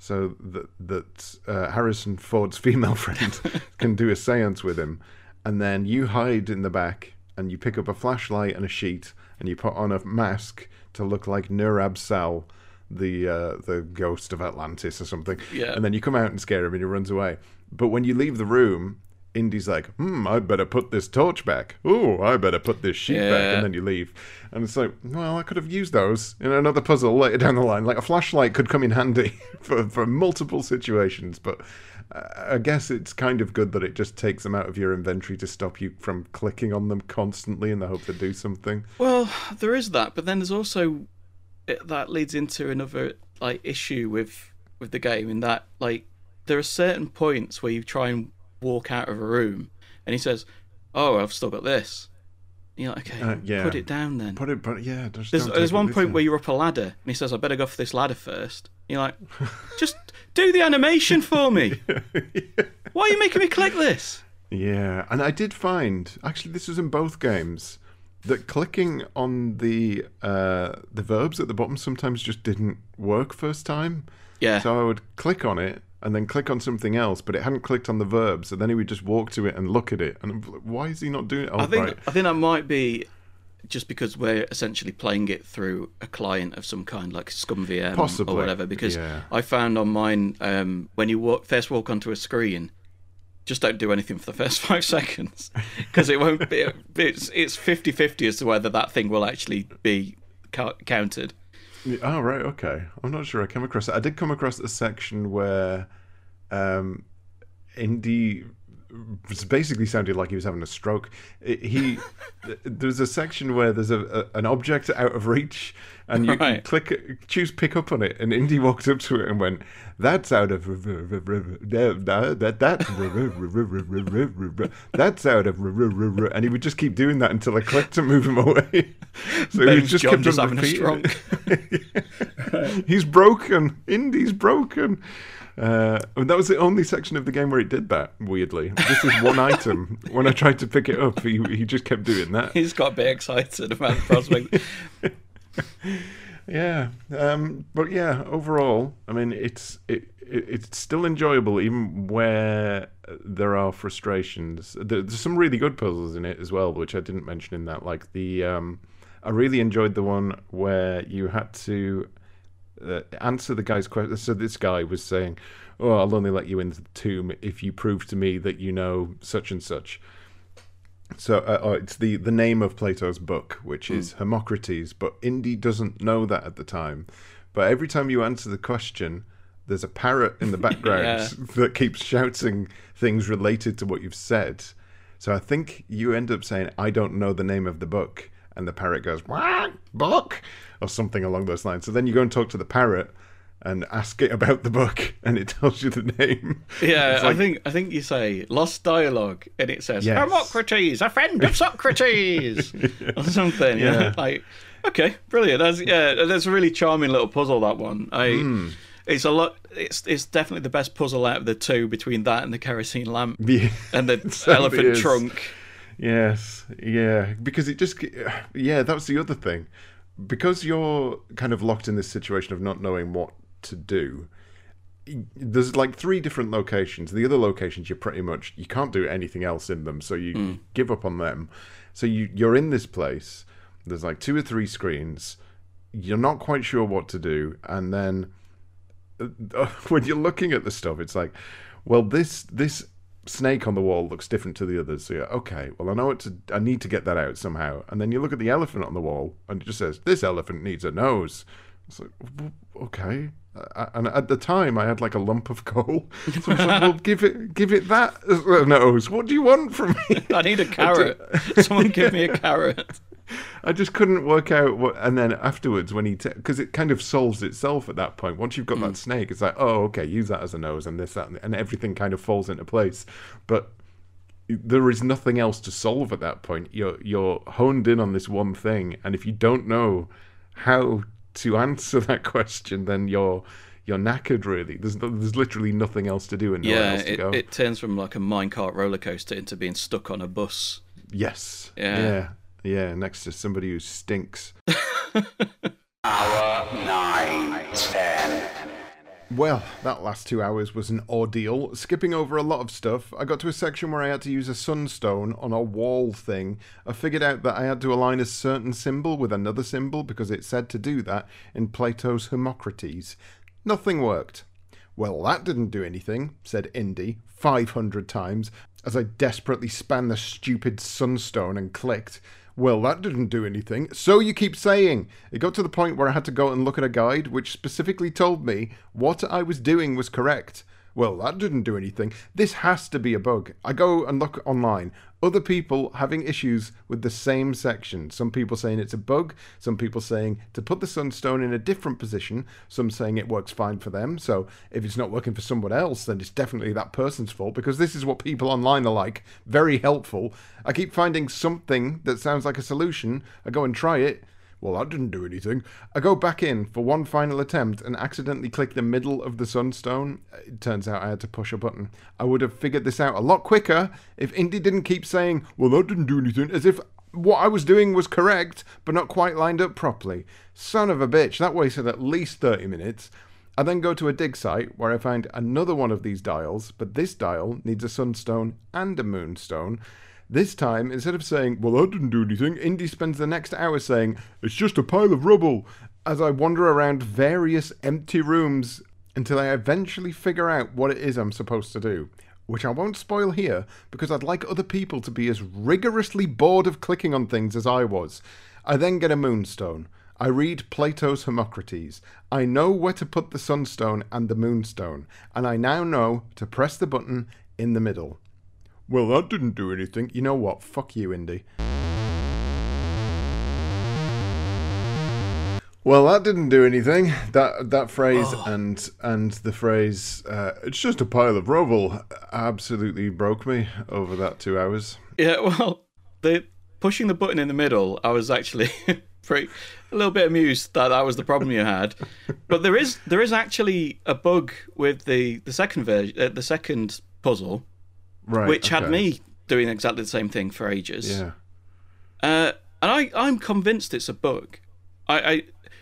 Speaker 2: so that that uh, Harrison Ford's female friend can do a séance with him, and then you hide in the back and you pick up a flashlight and a sheet and you put on a mask to look like Nur-Ab-Sal, the uh, the ghost of Atlantis or something.
Speaker 1: Yeah.
Speaker 2: And then you come out and scare him and he runs away. But when you leave the room. Indy's like, hmm, I better put this torch back. Oh, I better put this sheet back.
Speaker 1: Yeah.
Speaker 2: And then you leave. And it's like, well, I could have used those in another puzzle later down the line. Like a flashlight could come in handy for, for multiple situations. But I guess it's kind of good that it just takes them out of your inventory to stop you from clicking on them constantly in the hope they do something.
Speaker 1: Well, there is that, but then there's also it, that leads into another like issue with with the game in that like there are certain points where you try and walk out of a room and he says, "Oh, I've still got this." And you're like, "Okay,
Speaker 2: Uh, yeah.
Speaker 1: put it down then."
Speaker 2: Put it, but yeah, just
Speaker 1: There's, there's one point where you're up a ladder and he says, "I better go for this ladder first. You're like, "Just do the animation for me. Why are you making me click this?"
Speaker 2: Yeah, and I did find actually this was in both games that clicking on the uh, the verbs at the bottom sometimes just didn't work first time.
Speaker 1: Yeah.
Speaker 2: So I would click on it and then click on something else, but it hadn't clicked on the verb. So then he would just walk to it and look at it, and why is he not doing it? Oh,
Speaker 1: I think
Speaker 2: right.
Speaker 1: I think that might be just because we're essentially playing it through a client of some kind, like ScummVM
Speaker 2: Possibly,
Speaker 1: or whatever. Because
Speaker 2: yeah.
Speaker 1: I found on mine um, when you walk, first walk onto a screen, just don't do anything for the first five seconds because it won't be. It's it's 50-50 as to whether that thing will actually be ca- counted.
Speaker 2: Oh right, okay. I'm not sure I came across it. I did come across a section where um was basically sounded like he was having a stroke. He there's a section where there's a, a an object out of reach and you,
Speaker 1: Right.
Speaker 2: click choose pick up on it and Indy walked up to it and went that's out of that that's that's out of and he would just keep doing that until I clicked to move him away. So he just
Speaker 1: John
Speaker 2: kept
Speaker 1: just having a
Speaker 2: it. He's broken. Indy's broken. Uh, and that was the only section of the game where it did that. Weirdly, this is one item. When I tried to pick it up, he he just kept doing that.
Speaker 1: He's got a bit excited about the prospect.
Speaker 2: Yeah, um, but yeah, overall, I mean, it's it, it it's still enjoyable, even where there are frustrations. There- There's some really good puzzles in it as well, which I didn't mention in that. Like the, um, I really enjoyed the one where you had to uh, answer the guy's question. So this guy was saying, "Oh, I'll only let you into the tomb if you prove to me that you know such and such." So uh, oh, it's the the name of Plato's book, which is Hermocrates, but Indy doesn't know that at the time. But every time you answer the question, there's a parrot in the background
Speaker 1: Yeah.
Speaker 2: that keeps shouting things related to what you've said. So I think you end up saying, "I don't know the name of the book," and the parrot goes, "What book?" or something along those lines. So then you go and talk to the parrot and ask it about the book, and it tells you the name.
Speaker 1: Yeah,
Speaker 2: like-
Speaker 1: I think I think you say lost dialogue, and it says
Speaker 2: Yes.
Speaker 1: Hermocrates, a friend of Socrates, or something. Yeah.
Speaker 2: Yeah.
Speaker 1: like okay, brilliant. That's, yeah, that's a really charming little puzzle. That one. I.
Speaker 2: Hmm.
Speaker 1: It's a lot. It's it's definitely the best puzzle out of the two between that and the kerosene lamp
Speaker 2: Yeah.
Speaker 1: and the elephant
Speaker 2: is.
Speaker 1: trunk.
Speaker 2: Yes, yeah, because it just, yeah, that was the other thing. Because you're kind of locked in this situation of not knowing what to do. There's like three different locations. The other locations, you're pretty much you can't do anything else in them, so you hmm. give up on them. So you you're in this place. There's like two or three screens. You're not quite sure what to do, and then when you're looking at the stuff, it's like, well, this this snake on the wall looks different to the others. So you're okay. Well, I know what to. I need to get that out somehow. And then you look at the elephant on the wall, and it just says, "This elephant needs a nose." It's like, okay. Uh, and at the time, I had like a lump of coal. So I was like, well, give it, give it that nose. What do you want from me?
Speaker 1: I need a carrot. Someone give me a carrot.
Speaker 2: I just couldn't work out what. And then afterwards, when he, because it kind of solves itself at that point. Once you've got that mm. snake, it's like, oh, okay, use that as a nose, and this, that, and, and everything kind of falls into place. But there is nothing else to solve at that point. You're you're honed in on this one thing, and if you don't know how to answer that question, then you're you're knackered. Really, there's there's literally nothing else to do and nowhere
Speaker 1: Yeah,
Speaker 2: else to
Speaker 1: it,
Speaker 2: go.
Speaker 1: it turns from like a minecart roller coaster into being stuck on a bus.
Speaker 2: yes.
Speaker 1: Yeah.
Speaker 2: Yeah. Yeah. Next to somebody who stinks.
Speaker 3: Hour 9, 10.
Speaker 2: Well, that last two hours was an ordeal. Skipping over a lot of stuff, I got to a section where I had to use a sunstone on a wall thing. I figured out that I had to align a certain symbol with another symbol because it said to do that in Plato's Hermocrates. Nothing worked. Well, that didn't do anything, said Indy, 500 times, as I desperately span the stupid sunstone and clicked. Well, that didn't do anything. So you keep saying. It got to the point where I had to go and look at a guide which specifically told me what I was doing was correct. Well, that didn't do anything. This has to be a bug. I go and look online. Other people having issues with the same section. Some people saying it's a bug, some people saying to put the sunstone in a different position, some saying it works fine for them. So if it's not working for someone else, then it's definitely that person's fault because this is what people online are like. Very helpful. I keep finding something that sounds like a solution. I go and try it. Well, that didn't do anything. I go back in for one final attempt and accidentally click the middle of the sunstone. It turns out I had to push a button. I would have figured this out a lot quicker if Indy didn't keep saying, Well, that didn't do anything, as if what I was doing was correct, but not quite lined up properly. Son of a bitch, that wasted at least 30 minutes. I then go to a dig site where I find another one of these dials, but this dial needs a sunstone and a moonstone. This time, instead of saying, Well, that didn't do anything, Indy spends the next hour saying, It's just a pile of rubble, as I wander around various empty rooms until I eventually figure out what it is I'm supposed to do. which I won't spoil here because I'd like other people to be as rigorously bored of clicking on things as I was. I then get a moonstone. I read Plato's Hermocrates. I know where to put the sunstone and the moonstone, and I now know to press the button in the middle. Well, that didn't do anything. You know what? Fuck you, Indy. Well, that didn't do anything. That that phrase and and the phrase uh, "it's just a pile of rubble" absolutely broke me over that two hours.
Speaker 1: Yeah, well, the pushing the button in the middle, I was actually pretty a little bit amused that that was the problem you had. But there is there is actually a bug with the the second version, uh, the second puzzle,
Speaker 2: Right,
Speaker 1: which had me doing exactly the same thing for ages.
Speaker 2: Yeah,
Speaker 1: Uh, and I, I'm convinced it's a bug. I, I,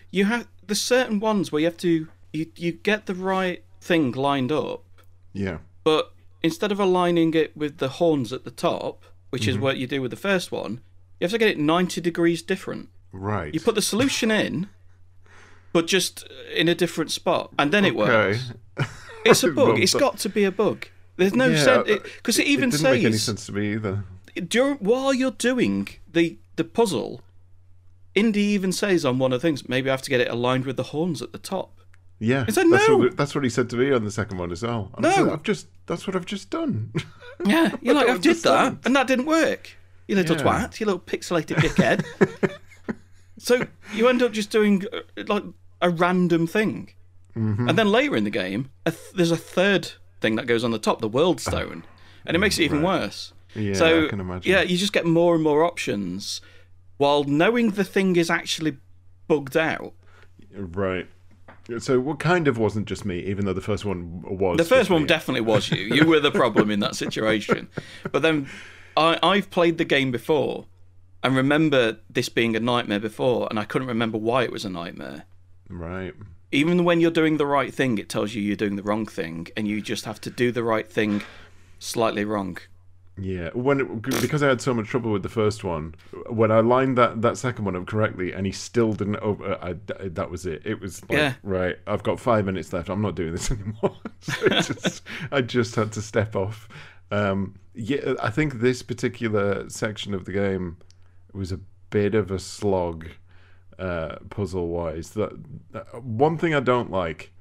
Speaker 1: you have there's certain ones where you have to you, you get the right thing lined up,
Speaker 2: yeah,
Speaker 1: but instead of aligning it with the horns at the top, which is what you do with the first one, you have to get it 90 degrees different.
Speaker 2: right.
Speaker 1: You put the solution in, but just in a different spot, and then it
Speaker 2: okay.
Speaker 1: works. It's a bug. it's got to be a bug. There's no
Speaker 2: Yeah,
Speaker 1: sense
Speaker 2: uh,
Speaker 1: because it, even
Speaker 2: it didn't
Speaker 1: says
Speaker 2: make any sense to me either.
Speaker 1: during while you're doing the the puzzle, Indy even says on one of the things maybe I have to get it aligned with the horns at the top.
Speaker 2: Yeah,
Speaker 1: said
Speaker 2: that's,
Speaker 1: no.
Speaker 2: what, that's what he said to me on the second one as well. And
Speaker 1: No.
Speaker 2: said, I've just that's what I've just done.
Speaker 1: Yeah, you're like
Speaker 2: I
Speaker 1: I did that, and that didn't work. You little
Speaker 2: Yeah.
Speaker 1: twat, you little pixelated dickhead. so you end up just doing uh, like a random thing,
Speaker 2: Mm-hmm.
Speaker 1: and then later in the game, a th- there's a third thing that goes on the top, the world ah, stone, and it makes it even worse.
Speaker 2: yeah,
Speaker 1: so
Speaker 2: I can imagine.
Speaker 1: yeah, you just get more and more options, while knowing the thing is actually bugged out.
Speaker 2: right. So what kind of wasn't just me, even though the first one was.
Speaker 1: The first one
Speaker 2: me.
Speaker 1: definitely was you. You were the problem in that situation. But then I, I've played the game before and remember this being a nightmare before, and I couldn't remember why it was a nightmare.
Speaker 2: Right.
Speaker 1: Even when you're doing the right thing, it tells you you're doing the wrong thing, and you just have to do the right thing slightly wrong.
Speaker 2: Yeah, when it, because I had so much trouble with the first one, when I lined that, that second one up correctly, and he still didn't. Over, I, I- that was it. It was like,
Speaker 1: Yeah.
Speaker 2: right. I've got five minutes left. I'm not doing this anymore. so just, I just had to step off. Um, yeah, I think this particular section of the game was a bit of a slog, uh, puzzle wise. That, that one thing I don't like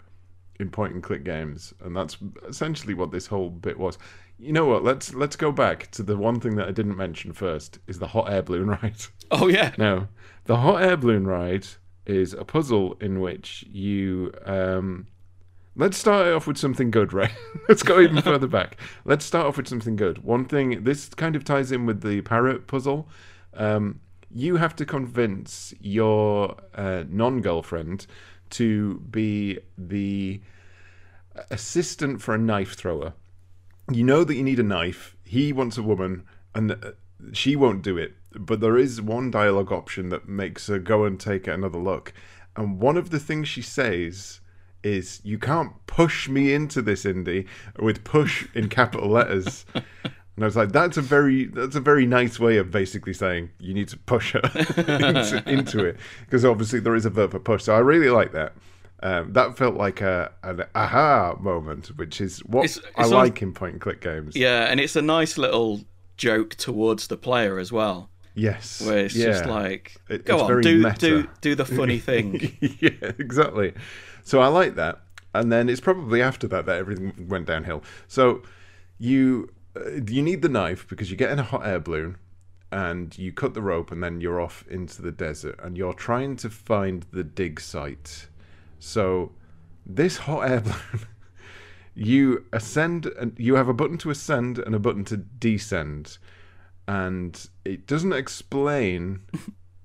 Speaker 2: in point and click games, and that's essentially what this whole bit was. You know what? Let's let's go back to the one thing that I didn't mention first is the hot air balloon ride.
Speaker 1: Oh, yeah.
Speaker 2: No, the hot air balloon ride is a puzzle in which you um let's start off with something good, right? let's go even further back. Let's start off with something good. One thing this kind of ties in with the parrot puzzle. Um you have to convince your uh, non-girlfriend to be the assistant for a knife thrower. You know that you need a knife. He wants a woman, and uh, she won't do it. But there is one dialogue option that makes her go and take another look. And one of the things she says is, "You can't push me into this, Indy," with "push" in capital letters. And I was like, "That's a very that's a very nice way of basically saying you need to push her into, into it because obviously there is a verb for push." So I really like that. Um, that felt like a an aha moment, which is what
Speaker 1: It's-
Speaker 2: I
Speaker 1: it's
Speaker 2: like in point and click games.
Speaker 1: Yeah, and it's a nice little joke towards the player as well,
Speaker 2: Yes,
Speaker 1: where it's
Speaker 2: yeah.
Speaker 1: just like,
Speaker 2: It-
Speaker 1: go on, do,
Speaker 2: meta.
Speaker 1: do, do the funny thing.
Speaker 2: yeah, exactly. So I like that, and then it's probably after that that everything went downhill. So you Uh, you need the knife because you get in a hot air balloon, and you cut the rope, and then you're off into the desert, and you're trying to find the dig site. So this hot air balloon. You ascend, and you have a button to ascend and a button to descend, and it doesn't explain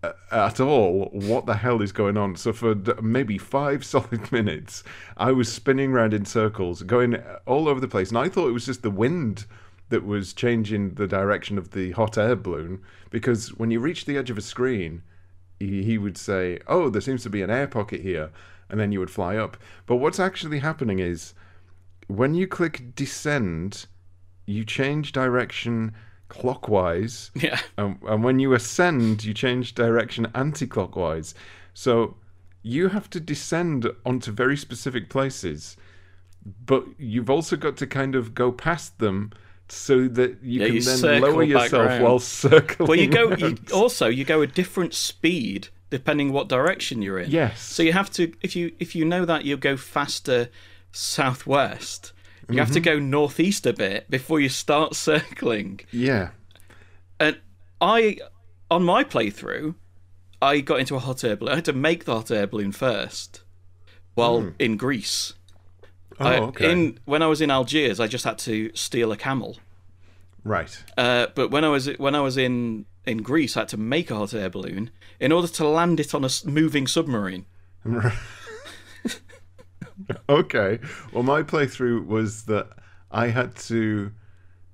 Speaker 2: uh, at all what the hell is going on. So for maybe five solid minutes, I was spinning around in circles, going all over the place, and I thought it was just the wind that was changing the direction of the hot air balloon. Because when you reach the edge of a screen, he, he would say, "Oh, there seems to be an air pocket here," and then you would fly up. But what's actually happening is when you click descend, you change direction clockwise.
Speaker 1: Yeah.
Speaker 2: And, and when you ascend, you change direction anti clockwise. So you have to descend onto very specific places. but you've also got to kind of go past them so that you
Speaker 1: Yeah,
Speaker 2: can
Speaker 1: you
Speaker 2: then lower yourself
Speaker 1: round.
Speaker 2: while circling.
Speaker 1: Well, you go. You, also, you go a different speed depending what direction you're in.
Speaker 2: Yes.
Speaker 1: So you have to, if you if you know that you'll go faster southwest, you have to
Speaker 2: Mm-hmm.
Speaker 1: go northeast a bit before you start circling.
Speaker 2: yeah.
Speaker 1: And I, on my playthrough, I got into a hot air balloon. I had to make the hot air balloon first, while in Greece.
Speaker 2: Oh,
Speaker 1: I-
Speaker 2: okay.
Speaker 1: in when I was in Algiers, I just had to steal a camel.
Speaker 2: Right.
Speaker 1: Uh, but when I was when I was in in Greece, I had to make a hot air balloon in order to land it on a moving submarine.
Speaker 2: Okay. Well, my playthrough was that I had to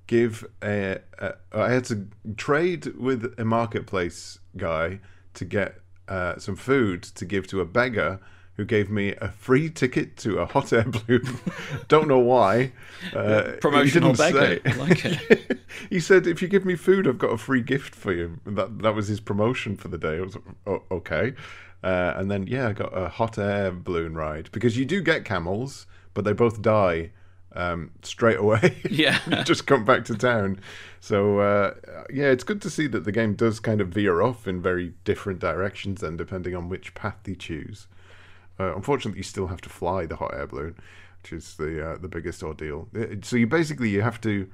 Speaker 2: give a, a I had to trade with a marketplace guy to get uh, some food to give to a beggar who gave me a free ticket to a hot air balloon. Don't know why. Uh, he
Speaker 1: Promotional beggar. Like it.
Speaker 2: he said, "If you give me food, I've got a free gift for you." And that that was his promotion for the day. I was oh, okay, uh, and then yeah, I got a hot air balloon ride because you do get camels, but they both die um, straight away.
Speaker 1: Yeah.
Speaker 2: Just come back to town. So uh, yeah, it's good to see that the game does kind of veer off in very different directions, then depending on which path you choose. Uh, unfortunately, you still have to fly the hot air balloon, which is the uh, the biggest ordeal. Uh, So you basically you have to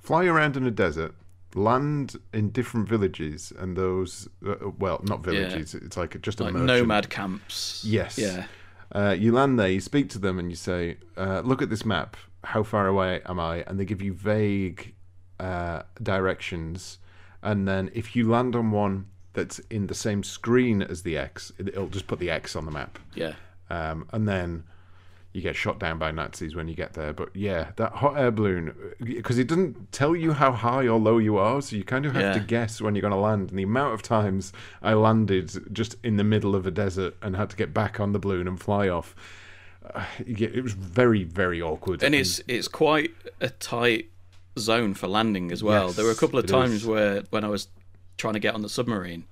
Speaker 2: fly around in a desert, land in different villages, and those uh, well, not villages. It's like just a
Speaker 1: Like nomad camps.
Speaker 2: Yes.
Speaker 1: Yeah.
Speaker 2: Uh, you land there, you speak to them, and you say, uh, "Look at this map. How far away am I?" And they give you vague uh, directions. And then if you land on one that's in the same screen as the X, it- it'll just put the X on the map.
Speaker 1: Yeah.
Speaker 2: Um, and then you get shot down by Nazis when you get there. But yeah, that hot air balloon, because it doesn't tell you how high or low you are, so you kind of have to guess when you're going to land. And the amount of times I landed just in the middle of a desert and had to get back on the balloon and fly off, uh, it was very, very awkward.
Speaker 1: And it's it's quite a tight zone for landing as well.
Speaker 2: Yes,
Speaker 1: there were a couple of times
Speaker 2: is.
Speaker 1: where when I was trying to get on the submarine,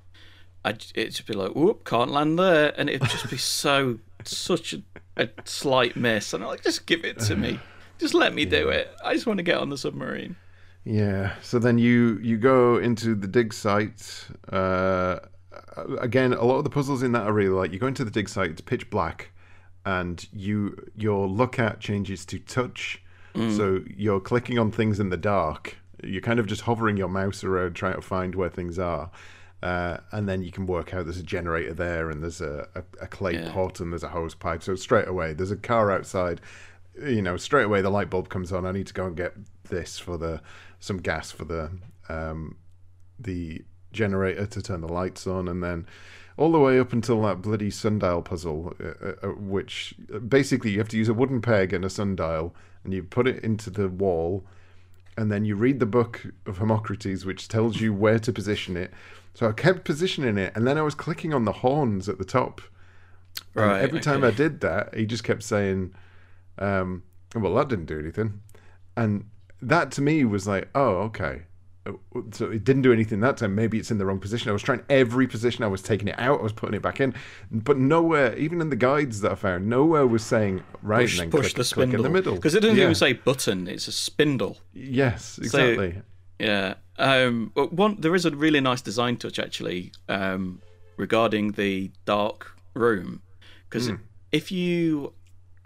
Speaker 1: I'd it'd just be like, "Whoop, can't land there," and it'd just be so such a, a slight miss, and I'm like, "Just give it to me, just let me do it. I just want to get on the submarine."
Speaker 2: Yeah. So then you you go into the dig site. Uh, again, a lot of the puzzles in that are really like you go into the dig site. It's pitch black, and you your lookout changes to touch. So you're clicking on things in the dark. You're kind of just hovering your mouse around trying to find where things are. Uh, and then you can work out there's a generator there, and there's a, a, a clay
Speaker 1: Yeah.
Speaker 2: pot, and there's a hose pipe. So straight away, there's a car outside. You know, straight away the light bulb comes on. I need to go and get this for the some gas for the um, the generator to turn the lights on, and then all the way up until that bloody sundial puzzle, uh, uh, which basically you have to use a wooden peg and a sundial, and you put it into the wall, and then you read the book of Hermocrates, which tells you where to position it. So I kept positioning it, and then I was clicking on the horns at the top. And
Speaker 1: Right.
Speaker 2: every time I did that, he just kept saying, um, "Well, that didn't do anything," and that to me was like, "Oh, okay." So it didn't do anything that time. Maybe it's in the wrong position. I was trying every position. I was taking it out. I was putting it back in, but nowhere, even in the guides that I found, nowhere was saying right
Speaker 1: push,
Speaker 2: and then
Speaker 1: push
Speaker 2: click,
Speaker 1: the
Speaker 2: click
Speaker 1: spindle
Speaker 2: in the middle
Speaker 1: because it doesn't
Speaker 2: Yeah.
Speaker 1: even say button; it's a spindle.
Speaker 2: Yes, exactly.
Speaker 1: Yeah. Um, but one there is a really nice design touch actually um, regarding the dark room because
Speaker 2: Hmm.
Speaker 1: if you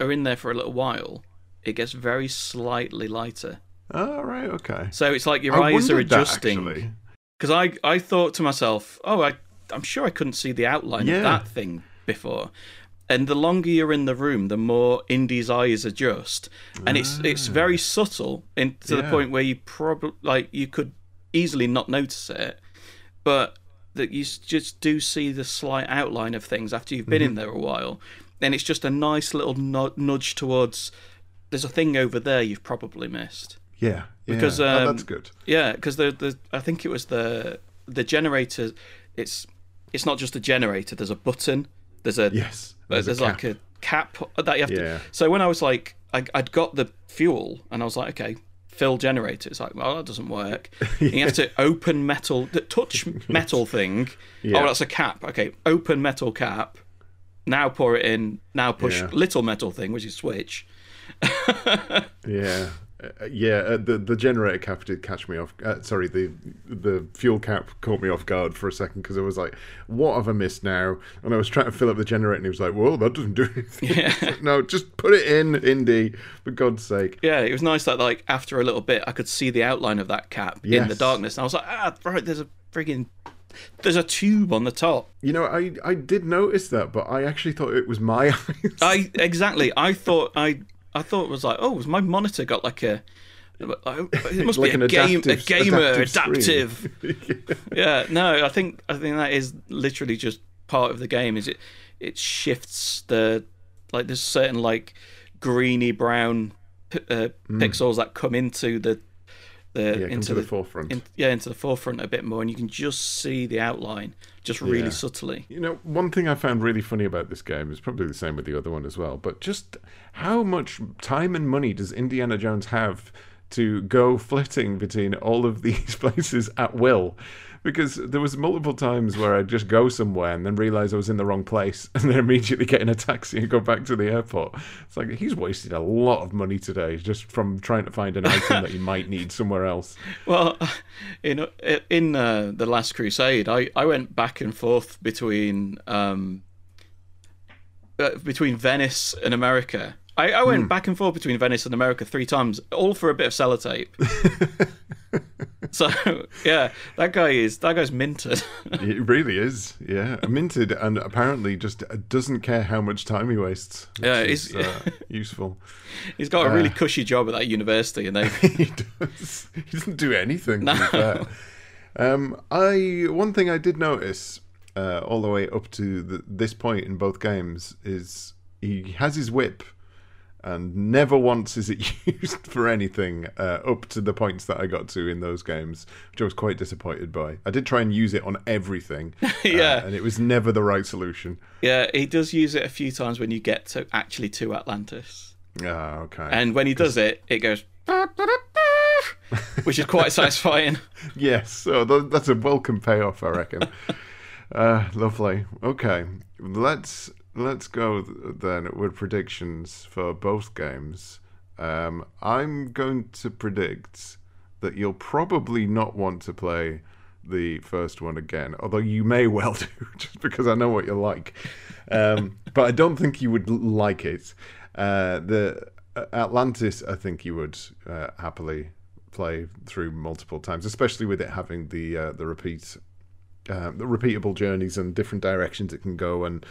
Speaker 1: are in there for a little while, it gets very slightly lighter.
Speaker 2: Oh, right, okay.
Speaker 1: So it's like your
Speaker 2: I
Speaker 1: eyes are adjusting. Because I I thought to myself, oh, I I'm sure I couldn't see the outline
Speaker 2: Yeah.
Speaker 1: of that thing before. And the longer you're in the room, the more Indy's eyes adjust, and it's it's very subtle, in, to the
Speaker 2: Ah.
Speaker 1: Point where you probably like you could easily not notice it, but that you just do see the slight outline of things after you've been
Speaker 2: Mm-hmm.
Speaker 1: in there a while, and it's just a nice little nudge towards. There's a thing over there you've probably missed.
Speaker 2: Yeah, yeah.
Speaker 1: Because,
Speaker 2: oh,
Speaker 1: um,
Speaker 2: that's good.
Speaker 1: Yeah, because the the I think it was the the generator. It's it's not just a generator. There's a button. There's a
Speaker 2: Yes,
Speaker 1: There's,
Speaker 2: there's a
Speaker 1: like a cap that you have
Speaker 2: Yeah.
Speaker 1: to. So when I was like, I, I'd got the fuel, and I was like, okay, fill generator. It's like, well, that doesn't work. And you have to open metal, the touch metal thing.
Speaker 2: Yeah.
Speaker 1: Oh, that's a cap. Okay, open metal cap. Now pour it in. Now push
Speaker 2: Yeah.
Speaker 1: little metal thing, which is switch.
Speaker 2: Yeah, uh, yeah. Uh, the the generator cap did catch me off. Uh, sorry, the the fuel cap caught me off guard for a second because I was like, "What have I missed now?" And I was trying to fill up the generator, and he was like, "Well, that doesn't do anything."
Speaker 1: Yeah.
Speaker 2: no, just put it in, Indy, for God's sake.
Speaker 1: Yeah, it was nice that like after a little bit, I could see the outline of that cap in the darkness, and I was like, ah, right, there's a friggin' there's a tube on the top.
Speaker 2: You know, I I did notice that, but I actually thought it was my eyes.
Speaker 1: I exactly. I thought I I thought it was like, oh, has my monitor got like a it must
Speaker 2: Like
Speaker 1: be a game, a gamer
Speaker 2: adaptive
Speaker 1: adaptive. yeah, no, I think I think that is literally just part of the game. Is it? It shifts the like there's certain like greeny brown uh, pixels that come into the the
Speaker 2: Mm. yeah,
Speaker 1: into
Speaker 2: to the, forefront.
Speaker 1: in, yeah into the forefront a bit more, and you can just see the outline just really
Speaker 2: Yeah.
Speaker 1: subtly.
Speaker 2: You know, one thing I found really funny about this game is probably the same with the other one as well, but just how much time and money does Indiana Jones have to go flitting between all of these places at will? Because there was multiple times where I'd just go somewhere and then realize I was in the wrong place and then immediately get in a taxi and go back to the airport. It's like he's wasted a lot of money today just from trying to find an item that he might need somewhere else.
Speaker 1: Well, in in uh, the Last Crusade, I, I went back and forth between um, uh, between Venice and America. I, I went back and forth between Venice and America three times, all for a bit of sellotape. so yeah, that guy is that guy's minted.
Speaker 2: It really is, yeah. Minted and apparently just doesn't care how much time he wastes.
Speaker 1: Yeah,
Speaker 2: is,
Speaker 1: he's-
Speaker 2: uh, useful.
Speaker 1: He's got a really cushy job at that university, and they
Speaker 2: he does. He doesn't do anything. Fair. Um, I one thing I did notice uh, all the way up to the, this point in both games is he has his whip, and never once is it used for anything uh, up to the points that I got to in those games, which I was quite disappointed by. I did try and use it on everything, uh, and it was never the right solution.
Speaker 1: yeah he does use it a few times when you get to actually to Atlantis,
Speaker 2: Ah, okay.
Speaker 1: and when he does it, it goes. Which is quite satisfying.
Speaker 2: Yes, so th- that's a welcome payoff, I reckon. uh, lovely. Okay, let's let's go then with predictions for both games. Um, I'm going to predict that you'll probably not want to play the first one again, although you may well do, just because I know what you're like. Um, but I don't think you would like it. Uh, the uh, Atlantis, I think you would uh, happily play through multiple times, especially with it having the uh, the repeat, uh, the repeatable journeys and different directions it can go, and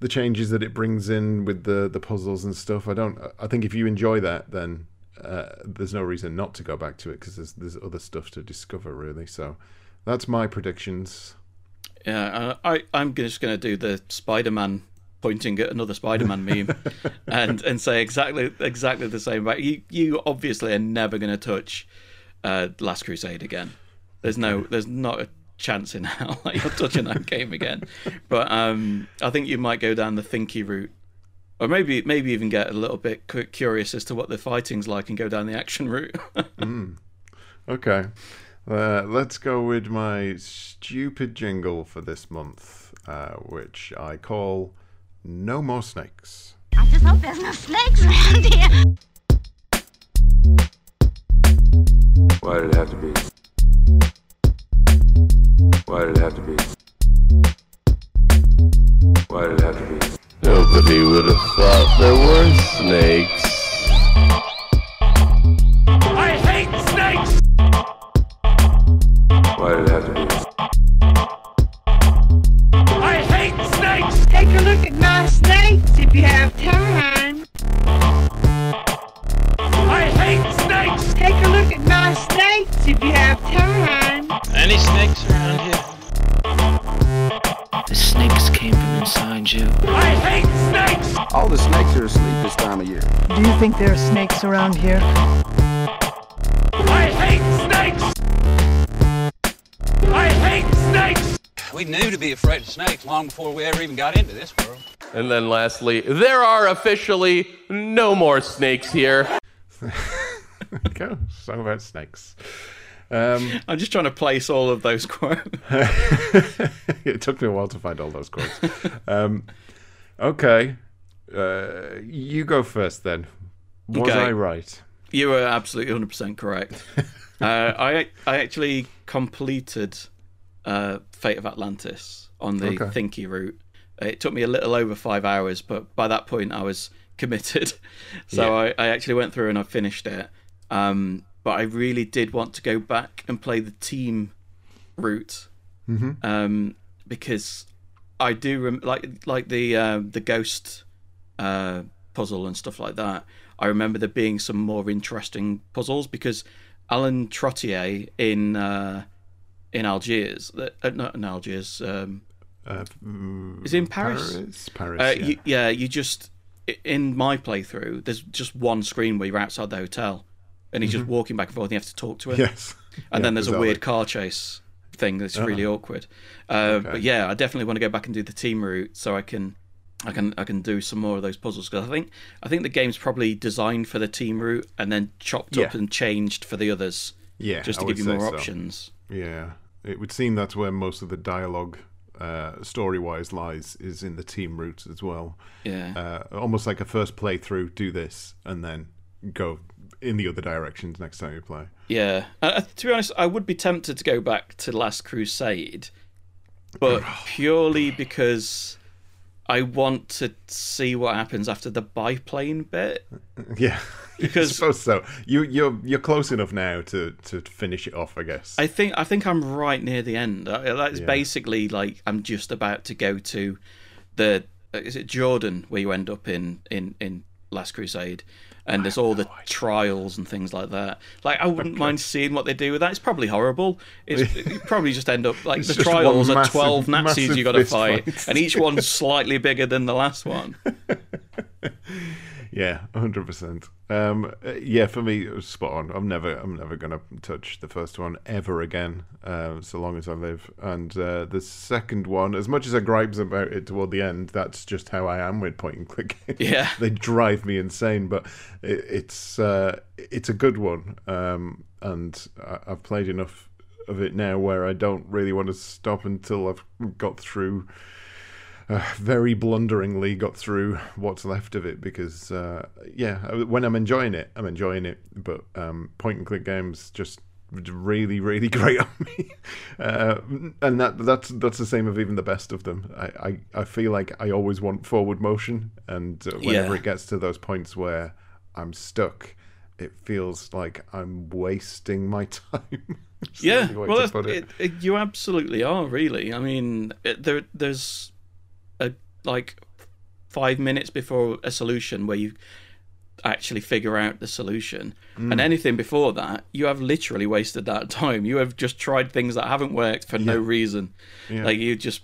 Speaker 2: the changes that it brings in with the the puzzles and stuff. I don't. I think if you enjoy that, then uh, there's no reason not to go back to it because there's there's other stuff to discover really. So that's my predictions.
Speaker 1: Yeah, I I'm just going to do the Spider-Man pointing at another Spider-Man meme, and and say exactly exactly the same. But you you obviously are never going to touch uh, Last Crusade again. There's no there's not a chance in hell that you're touching that game again. But um, I think you might go down the thinky route. Or maybe, maybe even get a little bit curious as to what the fighting's like and go down the action route.
Speaker 2: Okay. Uh, let's go with my stupid jingle for this month, uh, which I call No More Snakes.
Speaker 4: I just hope there's no snakes around here.
Speaker 5: Why did it have to be? Why did it have to be? Why did it have to be?
Speaker 6: Nobody would have thought there were snakes. I hate snakes!
Speaker 5: Why did it have to be? I hate snakes!
Speaker 7: Take a look at my snakes if you have time. I hate snakes. Take a look at my snakes if you have time.
Speaker 8: Any snakes around here?
Speaker 9: The snakes came from inside you.
Speaker 7: I hate snakes.
Speaker 3: All the snakes are asleep this time of year.
Speaker 10: Do you think there are snakes around here?
Speaker 7: I hate snakes. I hate snakes.
Speaker 8: We knew to be afraid of snakes long before we ever even got into this world.
Speaker 6: And then lastly, there are officially no more snakes here.
Speaker 2: Go. Song about snakes. Um,
Speaker 1: I'm just trying to place all of those quotes.
Speaker 2: it took me a while to find all those quotes. um, okay. Uh, you go first then. Was
Speaker 1: Okay.
Speaker 2: I right?
Speaker 1: You were absolutely 100% correct. uh, I I actually completed uh, Fate of Atlantis on the
Speaker 2: Okay.
Speaker 1: Thinky route. It took me a little over five hours, but by that point I was committed. so I, I actually went through and I finished it. Um, but I really did want to go back and play the team route um, because I do rem- like like the uh, the ghost uh, puzzle and stuff like that. I remember there being some more interesting puzzles because Alain Trottier in uh, in Algiers, uh, not in Algiers, um,
Speaker 2: Uh,
Speaker 1: is in Paris?
Speaker 2: Paris. Paris.
Speaker 1: Uh,
Speaker 2: yeah.
Speaker 1: you, yeah, you just in my playthrough, there's just one screen where you're outside the hotel, and he's just walking back and forth. and You have to talk to him,
Speaker 2: yes.
Speaker 1: and
Speaker 2: Yeah,
Speaker 1: then there's a weird car chase thing that's really awkward. Uh, But yeah, I definitely want to go back and do the team route so I can, I can, I can do some more of those puzzles because I think I think the game's probably designed for the team route and then chopped up and changed for the others,
Speaker 2: Yeah,
Speaker 1: just to give you more
Speaker 2: so.
Speaker 1: options.
Speaker 2: Yeah, it would seem that's where most of the dialogue, uh, story-wise, lies is in the team routes as well.
Speaker 1: Yeah.
Speaker 2: Uh, almost like a first playthrough, do this, and then go in the other directions next time you play.
Speaker 1: Yeah, uh, to be honest, I would be tempted to go back to Last Crusade, but purely because I want to see what happens after the biplane bit.
Speaker 2: Yeah, I
Speaker 1: Because-
Speaker 2: suppose so. You you're you're close enough now to to finish it off, I guess.
Speaker 1: I think I think I'm right near the end. That's
Speaker 2: Yeah.
Speaker 1: basically like I'm just about to go to the is it Jordan where you end up in in in Last Crusade, and there's all the trials and things like that. Like I wouldn't mind seeing what they do with that. It's probably horrible. It's you probably just end up like
Speaker 2: It's
Speaker 1: the trials
Speaker 2: one
Speaker 1: are twelve Nazis
Speaker 2: massive
Speaker 1: you got to fight,
Speaker 2: fight.
Speaker 1: and each one's slightly bigger than the last one.
Speaker 2: Yeah, hundred percent. Um, uh, yeah, for me, it was spot on. I'm never, I'm never gonna touch the first one ever again, uh, so long as I live. And uh, the second one, as much as I gripes about it toward the end, that's just how I am with point and click.
Speaker 1: Yeah.
Speaker 2: they drive me insane. But it, it's, uh, it's a good one, um, and I, I've played enough of it now where I don't really want to stop until I've got through uh, very blunderingly got through what's left of it because uh, yeah when i'm enjoying it i'm enjoying it but um, point and click games just really really great on me uh, and that that's that's the same of even the best of them i i, I feel like i always want forward motion and uh, whenever
Speaker 1: Yeah.
Speaker 2: it gets to those points where i'm stuck it feels like i'm wasting my time
Speaker 1: Yeah, well,
Speaker 2: put
Speaker 1: it. It, you absolutely are. Really, I mean, it, there, there's like five minutes before a solution where you actually figure out the solution,
Speaker 2: Mm.
Speaker 1: and anything before that, you have literally wasted that time. You have just tried things that haven't worked for no reason.
Speaker 2: Yeah.
Speaker 1: Like you just,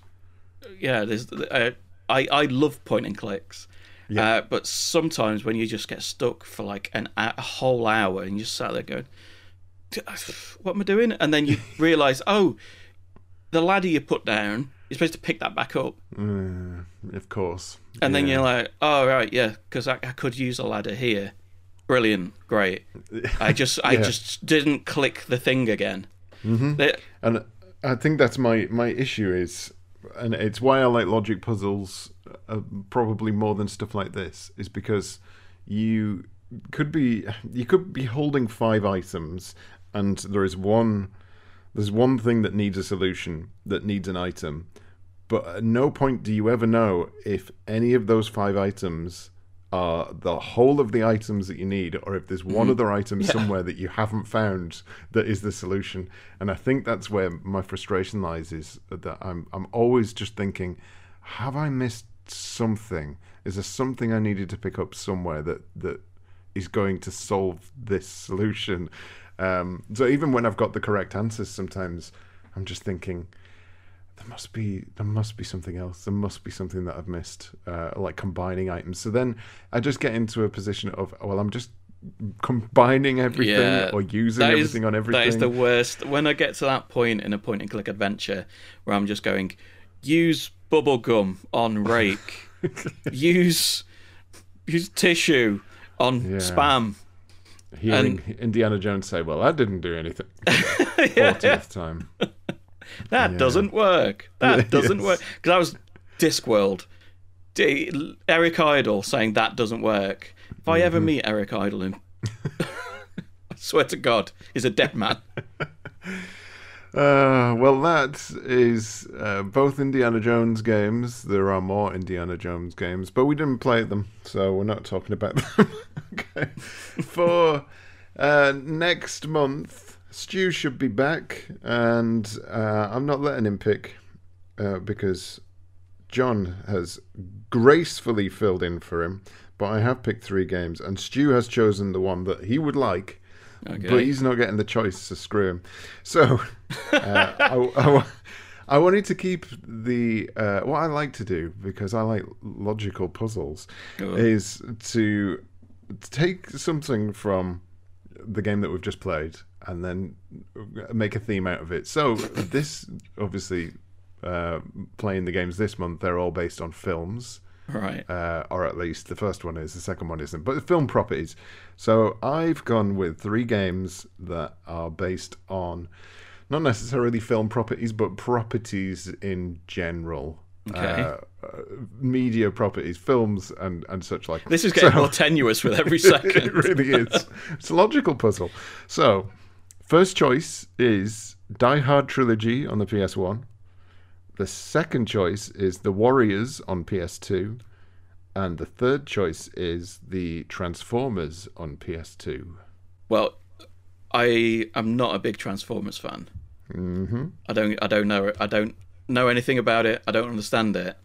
Speaker 1: yeah. There's, uh, I, I love point and clicks. Uh, but sometimes when you just get stuck for like an, a whole hour and you just sat there going, what am I doing? And then you realise, oh, the ladder you put down, you're supposed to pick that back up.
Speaker 2: Mm, of course
Speaker 1: And then you're like, oh, right, yeah, because I, I could use a ladder here. Brilliant, great. I just, I
Speaker 2: Yeah.
Speaker 1: just didn't click the thing again. Mm-hmm.
Speaker 2: And I think that's my my issue is, and it's why I like logic puzzles uh, probably more than stuff like this, is because you could be you could be holding five items, and there is one there's one thing that needs a solution that needs an item, but at no point do you ever know if any of those five items are the whole of the items that you need, or if there's one other item somewhere that you haven't found that is the solution. And I think that's where my frustration lies: is that I'm I'm always just thinking, have I missed something? Is there something I needed to pick up somewhere that that is going to solve this solution? Um, so even when I've got the correct answers, sometimes I'm just thinking there must be there must be something else. There must be something that I've missed, uh, like combining items. So then I just get into a position of well, I'm just combining everything
Speaker 1: Yeah,
Speaker 2: or using
Speaker 1: is-
Speaker 2: everything on everything.
Speaker 1: That is the worst. When I get to that point in a point and click adventure where I'm just going, use bubble gum on rake, use use tissue on
Speaker 2: Yeah.
Speaker 1: spam.
Speaker 2: Hearing Indiana Jones say, "Well, that didn't do anything." Fortieth time.
Speaker 1: That
Speaker 2: Yeah.
Speaker 1: doesn't work. That doesn't
Speaker 2: Yes.
Speaker 1: work. Because I was Discworld. D- Eric Idle saying that doesn't work. If I ever meet Eric Idle, in- I swear to God, he's a dead man.
Speaker 2: Uh, well, that is uh, both Indiana Jones games. There are more Indiana Jones games, but we didn't play them, so we're not talking about them. okay. For uh, next month, Stu should be back, and uh, I'm not letting him pick uh, because John has gracefully filled in for him. But I have picked three games, and Stu has chosen the one that he would like.
Speaker 1: Okay.
Speaker 2: But he's not getting the choice, so screw him. So, uh, I, I, I wanted to keep the uh, what I like to do because I like logical puzzles
Speaker 1: Cool.
Speaker 2: is to take something from the game that we've just played and then make a theme out of it. So this obviously uh, playing the games this month, they're all based on films
Speaker 1: Right.
Speaker 2: uh, or at least the first one is, the second one isn't. But film properties. So I've gone with three games that are based on not necessarily film properties, but properties in general.
Speaker 1: Okay.
Speaker 2: Uh, uh, media properties, films, and, and such like.
Speaker 1: This is getting
Speaker 2: So-
Speaker 1: more tenuous with every second.
Speaker 2: it really is. It's a logical puzzle. So, first choice is Die Hard Trilogy on the PS1. The second choice is The Warriors on PS2. And the third choice is the Transformers on PS2.
Speaker 1: Well, I am not a big Transformers fan.
Speaker 2: hmm
Speaker 1: I don't. I don't know. I don't know anything about it. I don't understand it.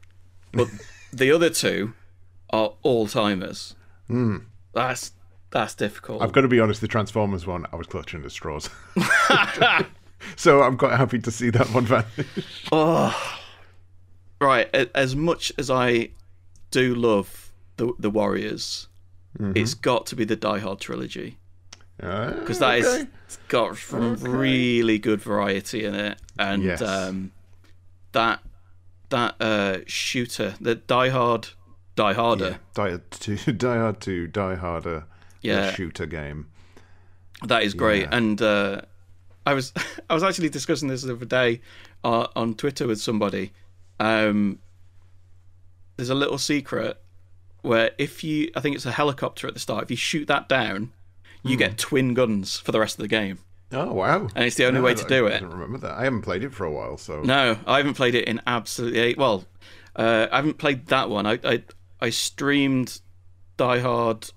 Speaker 1: But the other two are all timers.
Speaker 2: Hmm.
Speaker 1: That's that's difficult.
Speaker 2: I've got to be honest, the Transformers one, I was clutching at straws. so I'm quite happy to see that one vanish.
Speaker 1: Oh, right. As much as I do love the the Warriors,
Speaker 2: Mm-hmm.
Speaker 1: it's got to be the Die Hard trilogy
Speaker 2: Because
Speaker 1: because that is it's got some really good variety in it, and
Speaker 2: Yes.
Speaker 1: um, that that uh, shooter, the Die Hard, Die Harder,
Speaker 2: Die, Hard 2, Die Hard 2, Die Harder,
Speaker 1: Yeah.
Speaker 2: shooter game.
Speaker 1: that is great.
Speaker 2: Yeah.
Speaker 1: And uh, I was I was actually discussing this the other day uh, on Twitter with somebody. Um, there's a little secret where if you, I think it's a helicopter at the start. If you shoot that down, you
Speaker 2: Hmm.
Speaker 1: get twin guns for the rest of the game.
Speaker 2: Oh wow!
Speaker 1: And it's the only
Speaker 2: No,
Speaker 1: way to do
Speaker 2: I
Speaker 1: it.
Speaker 2: don't remember that. I haven't played it for a while, so
Speaker 1: No, I haven't played it in absolutely well. Uh, I haven't played that one. I I, I streamed Die Hard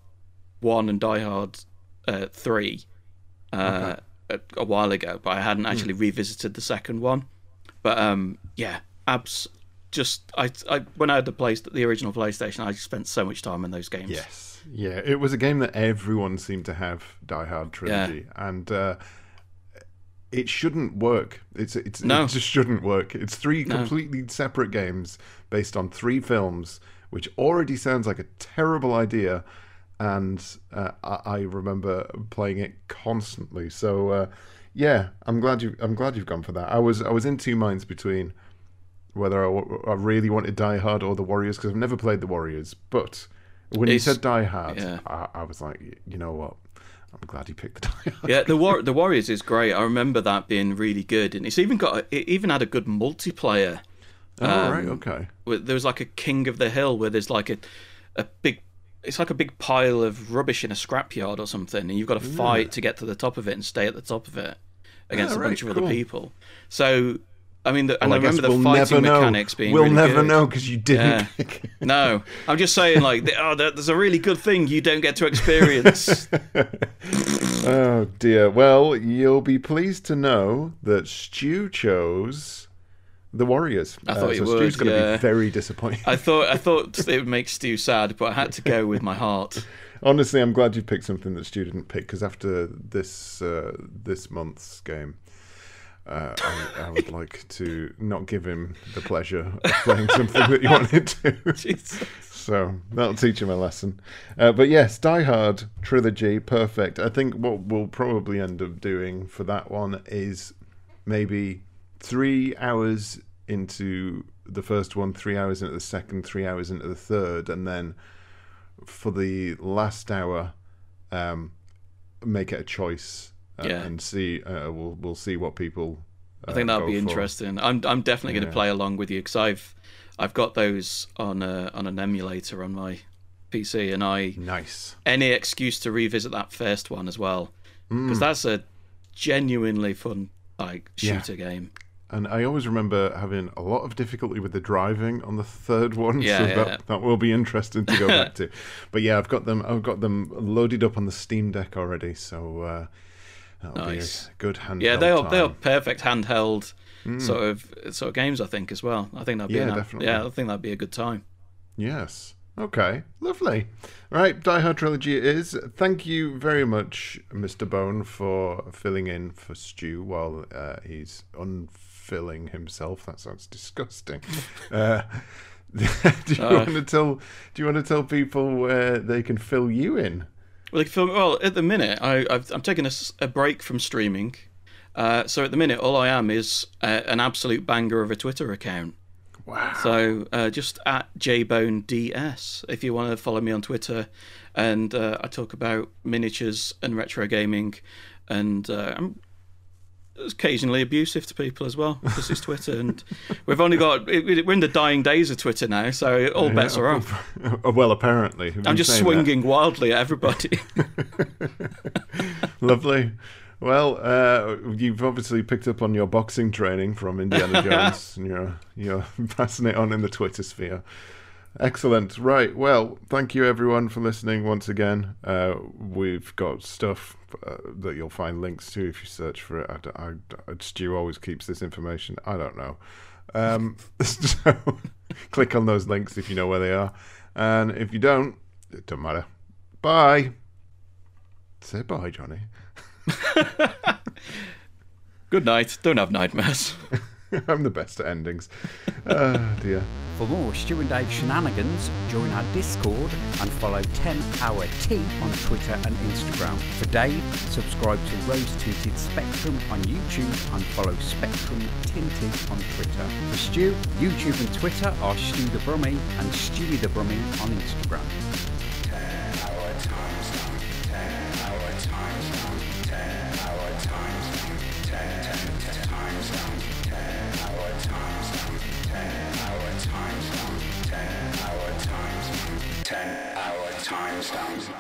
Speaker 1: one and Die Hard uh, three uh, a, a while ago, but I hadn't actually revisited the second one. But um, yeah, abs. Just I, I when I had the place the original PlayStation, I spent so much time in those games.
Speaker 2: yes, yeah, it was a game that everyone seemed to have Die Hard trilogy, and uh, it shouldn't work. It's it's
Speaker 1: No.
Speaker 2: it just shouldn't work. It's three
Speaker 1: No.
Speaker 2: completely separate games based on three films, which already sounds like a terrible idea. And uh, I, I remember playing it constantly. So uh, yeah, I'm glad you I'm glad you've gone for that. I was I was in two minds between whether I really wanted Die Hard or the Warriors because I've never played the Warriors. But when you said Die Hard,
Speaker 1: yeah.
Speaker 2: I, I was like, you know what? I'm glad you picked the Die Hard.
Speaker 1: Yeah, the War the Warriors is great. I remember that being really good, and it's even got it even had a good multiplayer.
Speaker 2: Oh,
Speaker 1: Um,
Speaker 2: right, okay.
Speaker 1: where there was like a King of the Hill where there's like a a big it's like a big pile of rubbish in a scrapyard or something, and you've got to fight to get to the top of it and stay at the top of it against
Speaker 2: Ah,
Speaker 1: a bunch
Speaker 2: right,
Speaker 1: of other people. So, I mean, the, and
Speaker 2: Well,
Speaker 1: I
Speaker 2: guess
Speaker 1: remember the
Speaker 2: we'll
Speaker 1: fighting
Speaker 2: never know.
Speaker 1: mechanics being
Speaker 2: We'll
Speaker 1: really
Speaker 2: never
Speaker 1: good.
Speaker 2: know because you didn't.
Speaker 1: Yeah. No, I'm just saying, like, the- oh, there's a really good thing you don't get to experience.
Speaker 2: Oh dear. Well, you'll be pleased to know that Stu chose the Warriors. Uh,
Speaker 1: I thought you
Speaker 2: so Stu's going to
Speaker 1: yeah.
Speaker 2: be very disappointed.
Speaker 1: I thought I thought it would make Stu sad, but I had to go with my heart.
Speaker 2: Honestly, I'm glad you picked something that Stu didn't pick because after this uh, this month's game, uh, I, I would like to not give him the pleasure of playing something that he wanted to.
Speaker 1: Jesus.
Speaker 2: So that'll teach him a lesson. Uh, but yes, Die Hard trilogy, perfect. I think what we'll probably end up doing for that one is maybe three hours into the first one, three hours into the second, three hours into the third, and then for the last hour, um, make it a choice uh,
Speaker 1: Yeah.
Speaker 2: and see. Uh, we'll we'll see what people.
Speaker 1: I think
Speaker 2: uh,
Speaker 1: that'll be
Speaker 2: for.
Speaker 1: interesting. I'm I'm definitely going
Speaker 2: Yeah.
Speaker 1: to play along with you because I've I've got those on a, on an emulator on my PC, and I
Speaker 2: Nice.
Speaker 1: any excuse to revisit that first one as well because
Speaker 2: Mm.
Speaker 1: that's a genuinely fun like
Speaker 2: Yeah.
Speaker 1: shooter game.
Speaker 2: And I always remember having a lot of difficulty with the driving on the third one,
Speaker 1: Yeah,
Speaker 2: so
Speaker 1: yeah.
Speaker 2: that, that will be interesting to go back to. But yeah, I've got them. I've got them loaded up on the Steam Deck already, so uh, that'll
Speaker 1: Nice.
Speaker 2: be a good handheld.
Speaker 1: Yeah, they are
Speaker 2: time.
Speaker 1: they are perfect handheld sort of sort of games. I think as well. I think that'd be
Speaker 2: Yeah,
Speaker 1: an,
Speaker 2: definitely.
Speaker 1: yeah, I think that'd be a good time.
Speaker 2: Yes. Okay. Lovely. Right, Die Hard trilogy it is. Thank you very much, Mr. Bone, for filling in for Stu while uh, he's unfilling himself. That sounds disgusting. uh, do you
Speaker 1: Uh.
Speaker 2: want to tell? Do you want to tell people where they can fill you in?
Speaker 1: Well, the film, well, at the minute, I, I've, I'm taking a, a break from streaming. Uh, so at the minute, all I am is uh, an absolute banger of a Twitter account.
Speaker 2: Wow.
Speaker 1: So uh, just at jboneds if you want to follow me on Twitter, and uh, I talk about miniatures and retro gaming, and uh, I'm occasionally abusive to people as well because it's Twitter, and we've only got we're in the dying days of Twitter now, so all bets are off.
Speaker 2: Oh, well, apparently.
Speaker 1: I'm just
Speaker 2: saying that.
Speaker 1: swinging wildly at everybody.
Speaker 2: Lovely. Well, uh, you've obviously picked up on your boxing training from Indiana Jones, and you're you're passing it on in the Twitter sphere. Excellent. Right. Well, thank you everyone for listening once again. Uh, we've got stuff uh, that you'll find links to if you search for it. I, I, I, Stu always keeps this information. I don't know. Um, so click on those links if you know where they are, and if you don't, it doesn't matter. Bye. Say bye, Johnny.
Speaker 1: Good night. Don't have nightmares.
Speaker 2: I'm the best at endings. Oh dear.
Speaker 11: For more Stu and Dave shenanigans, join our Discord and follow 10 Hour Tea on Twitter and Instagram. For Dave, subscribe to Rose Tinted Spectrum on YouTube and follow Spectrum Tinted on Twitter. For Stu, YouTube and Twitter are Stu the Brummy and Stewie the Brummy on Instagram.
Speaker 12: Zone.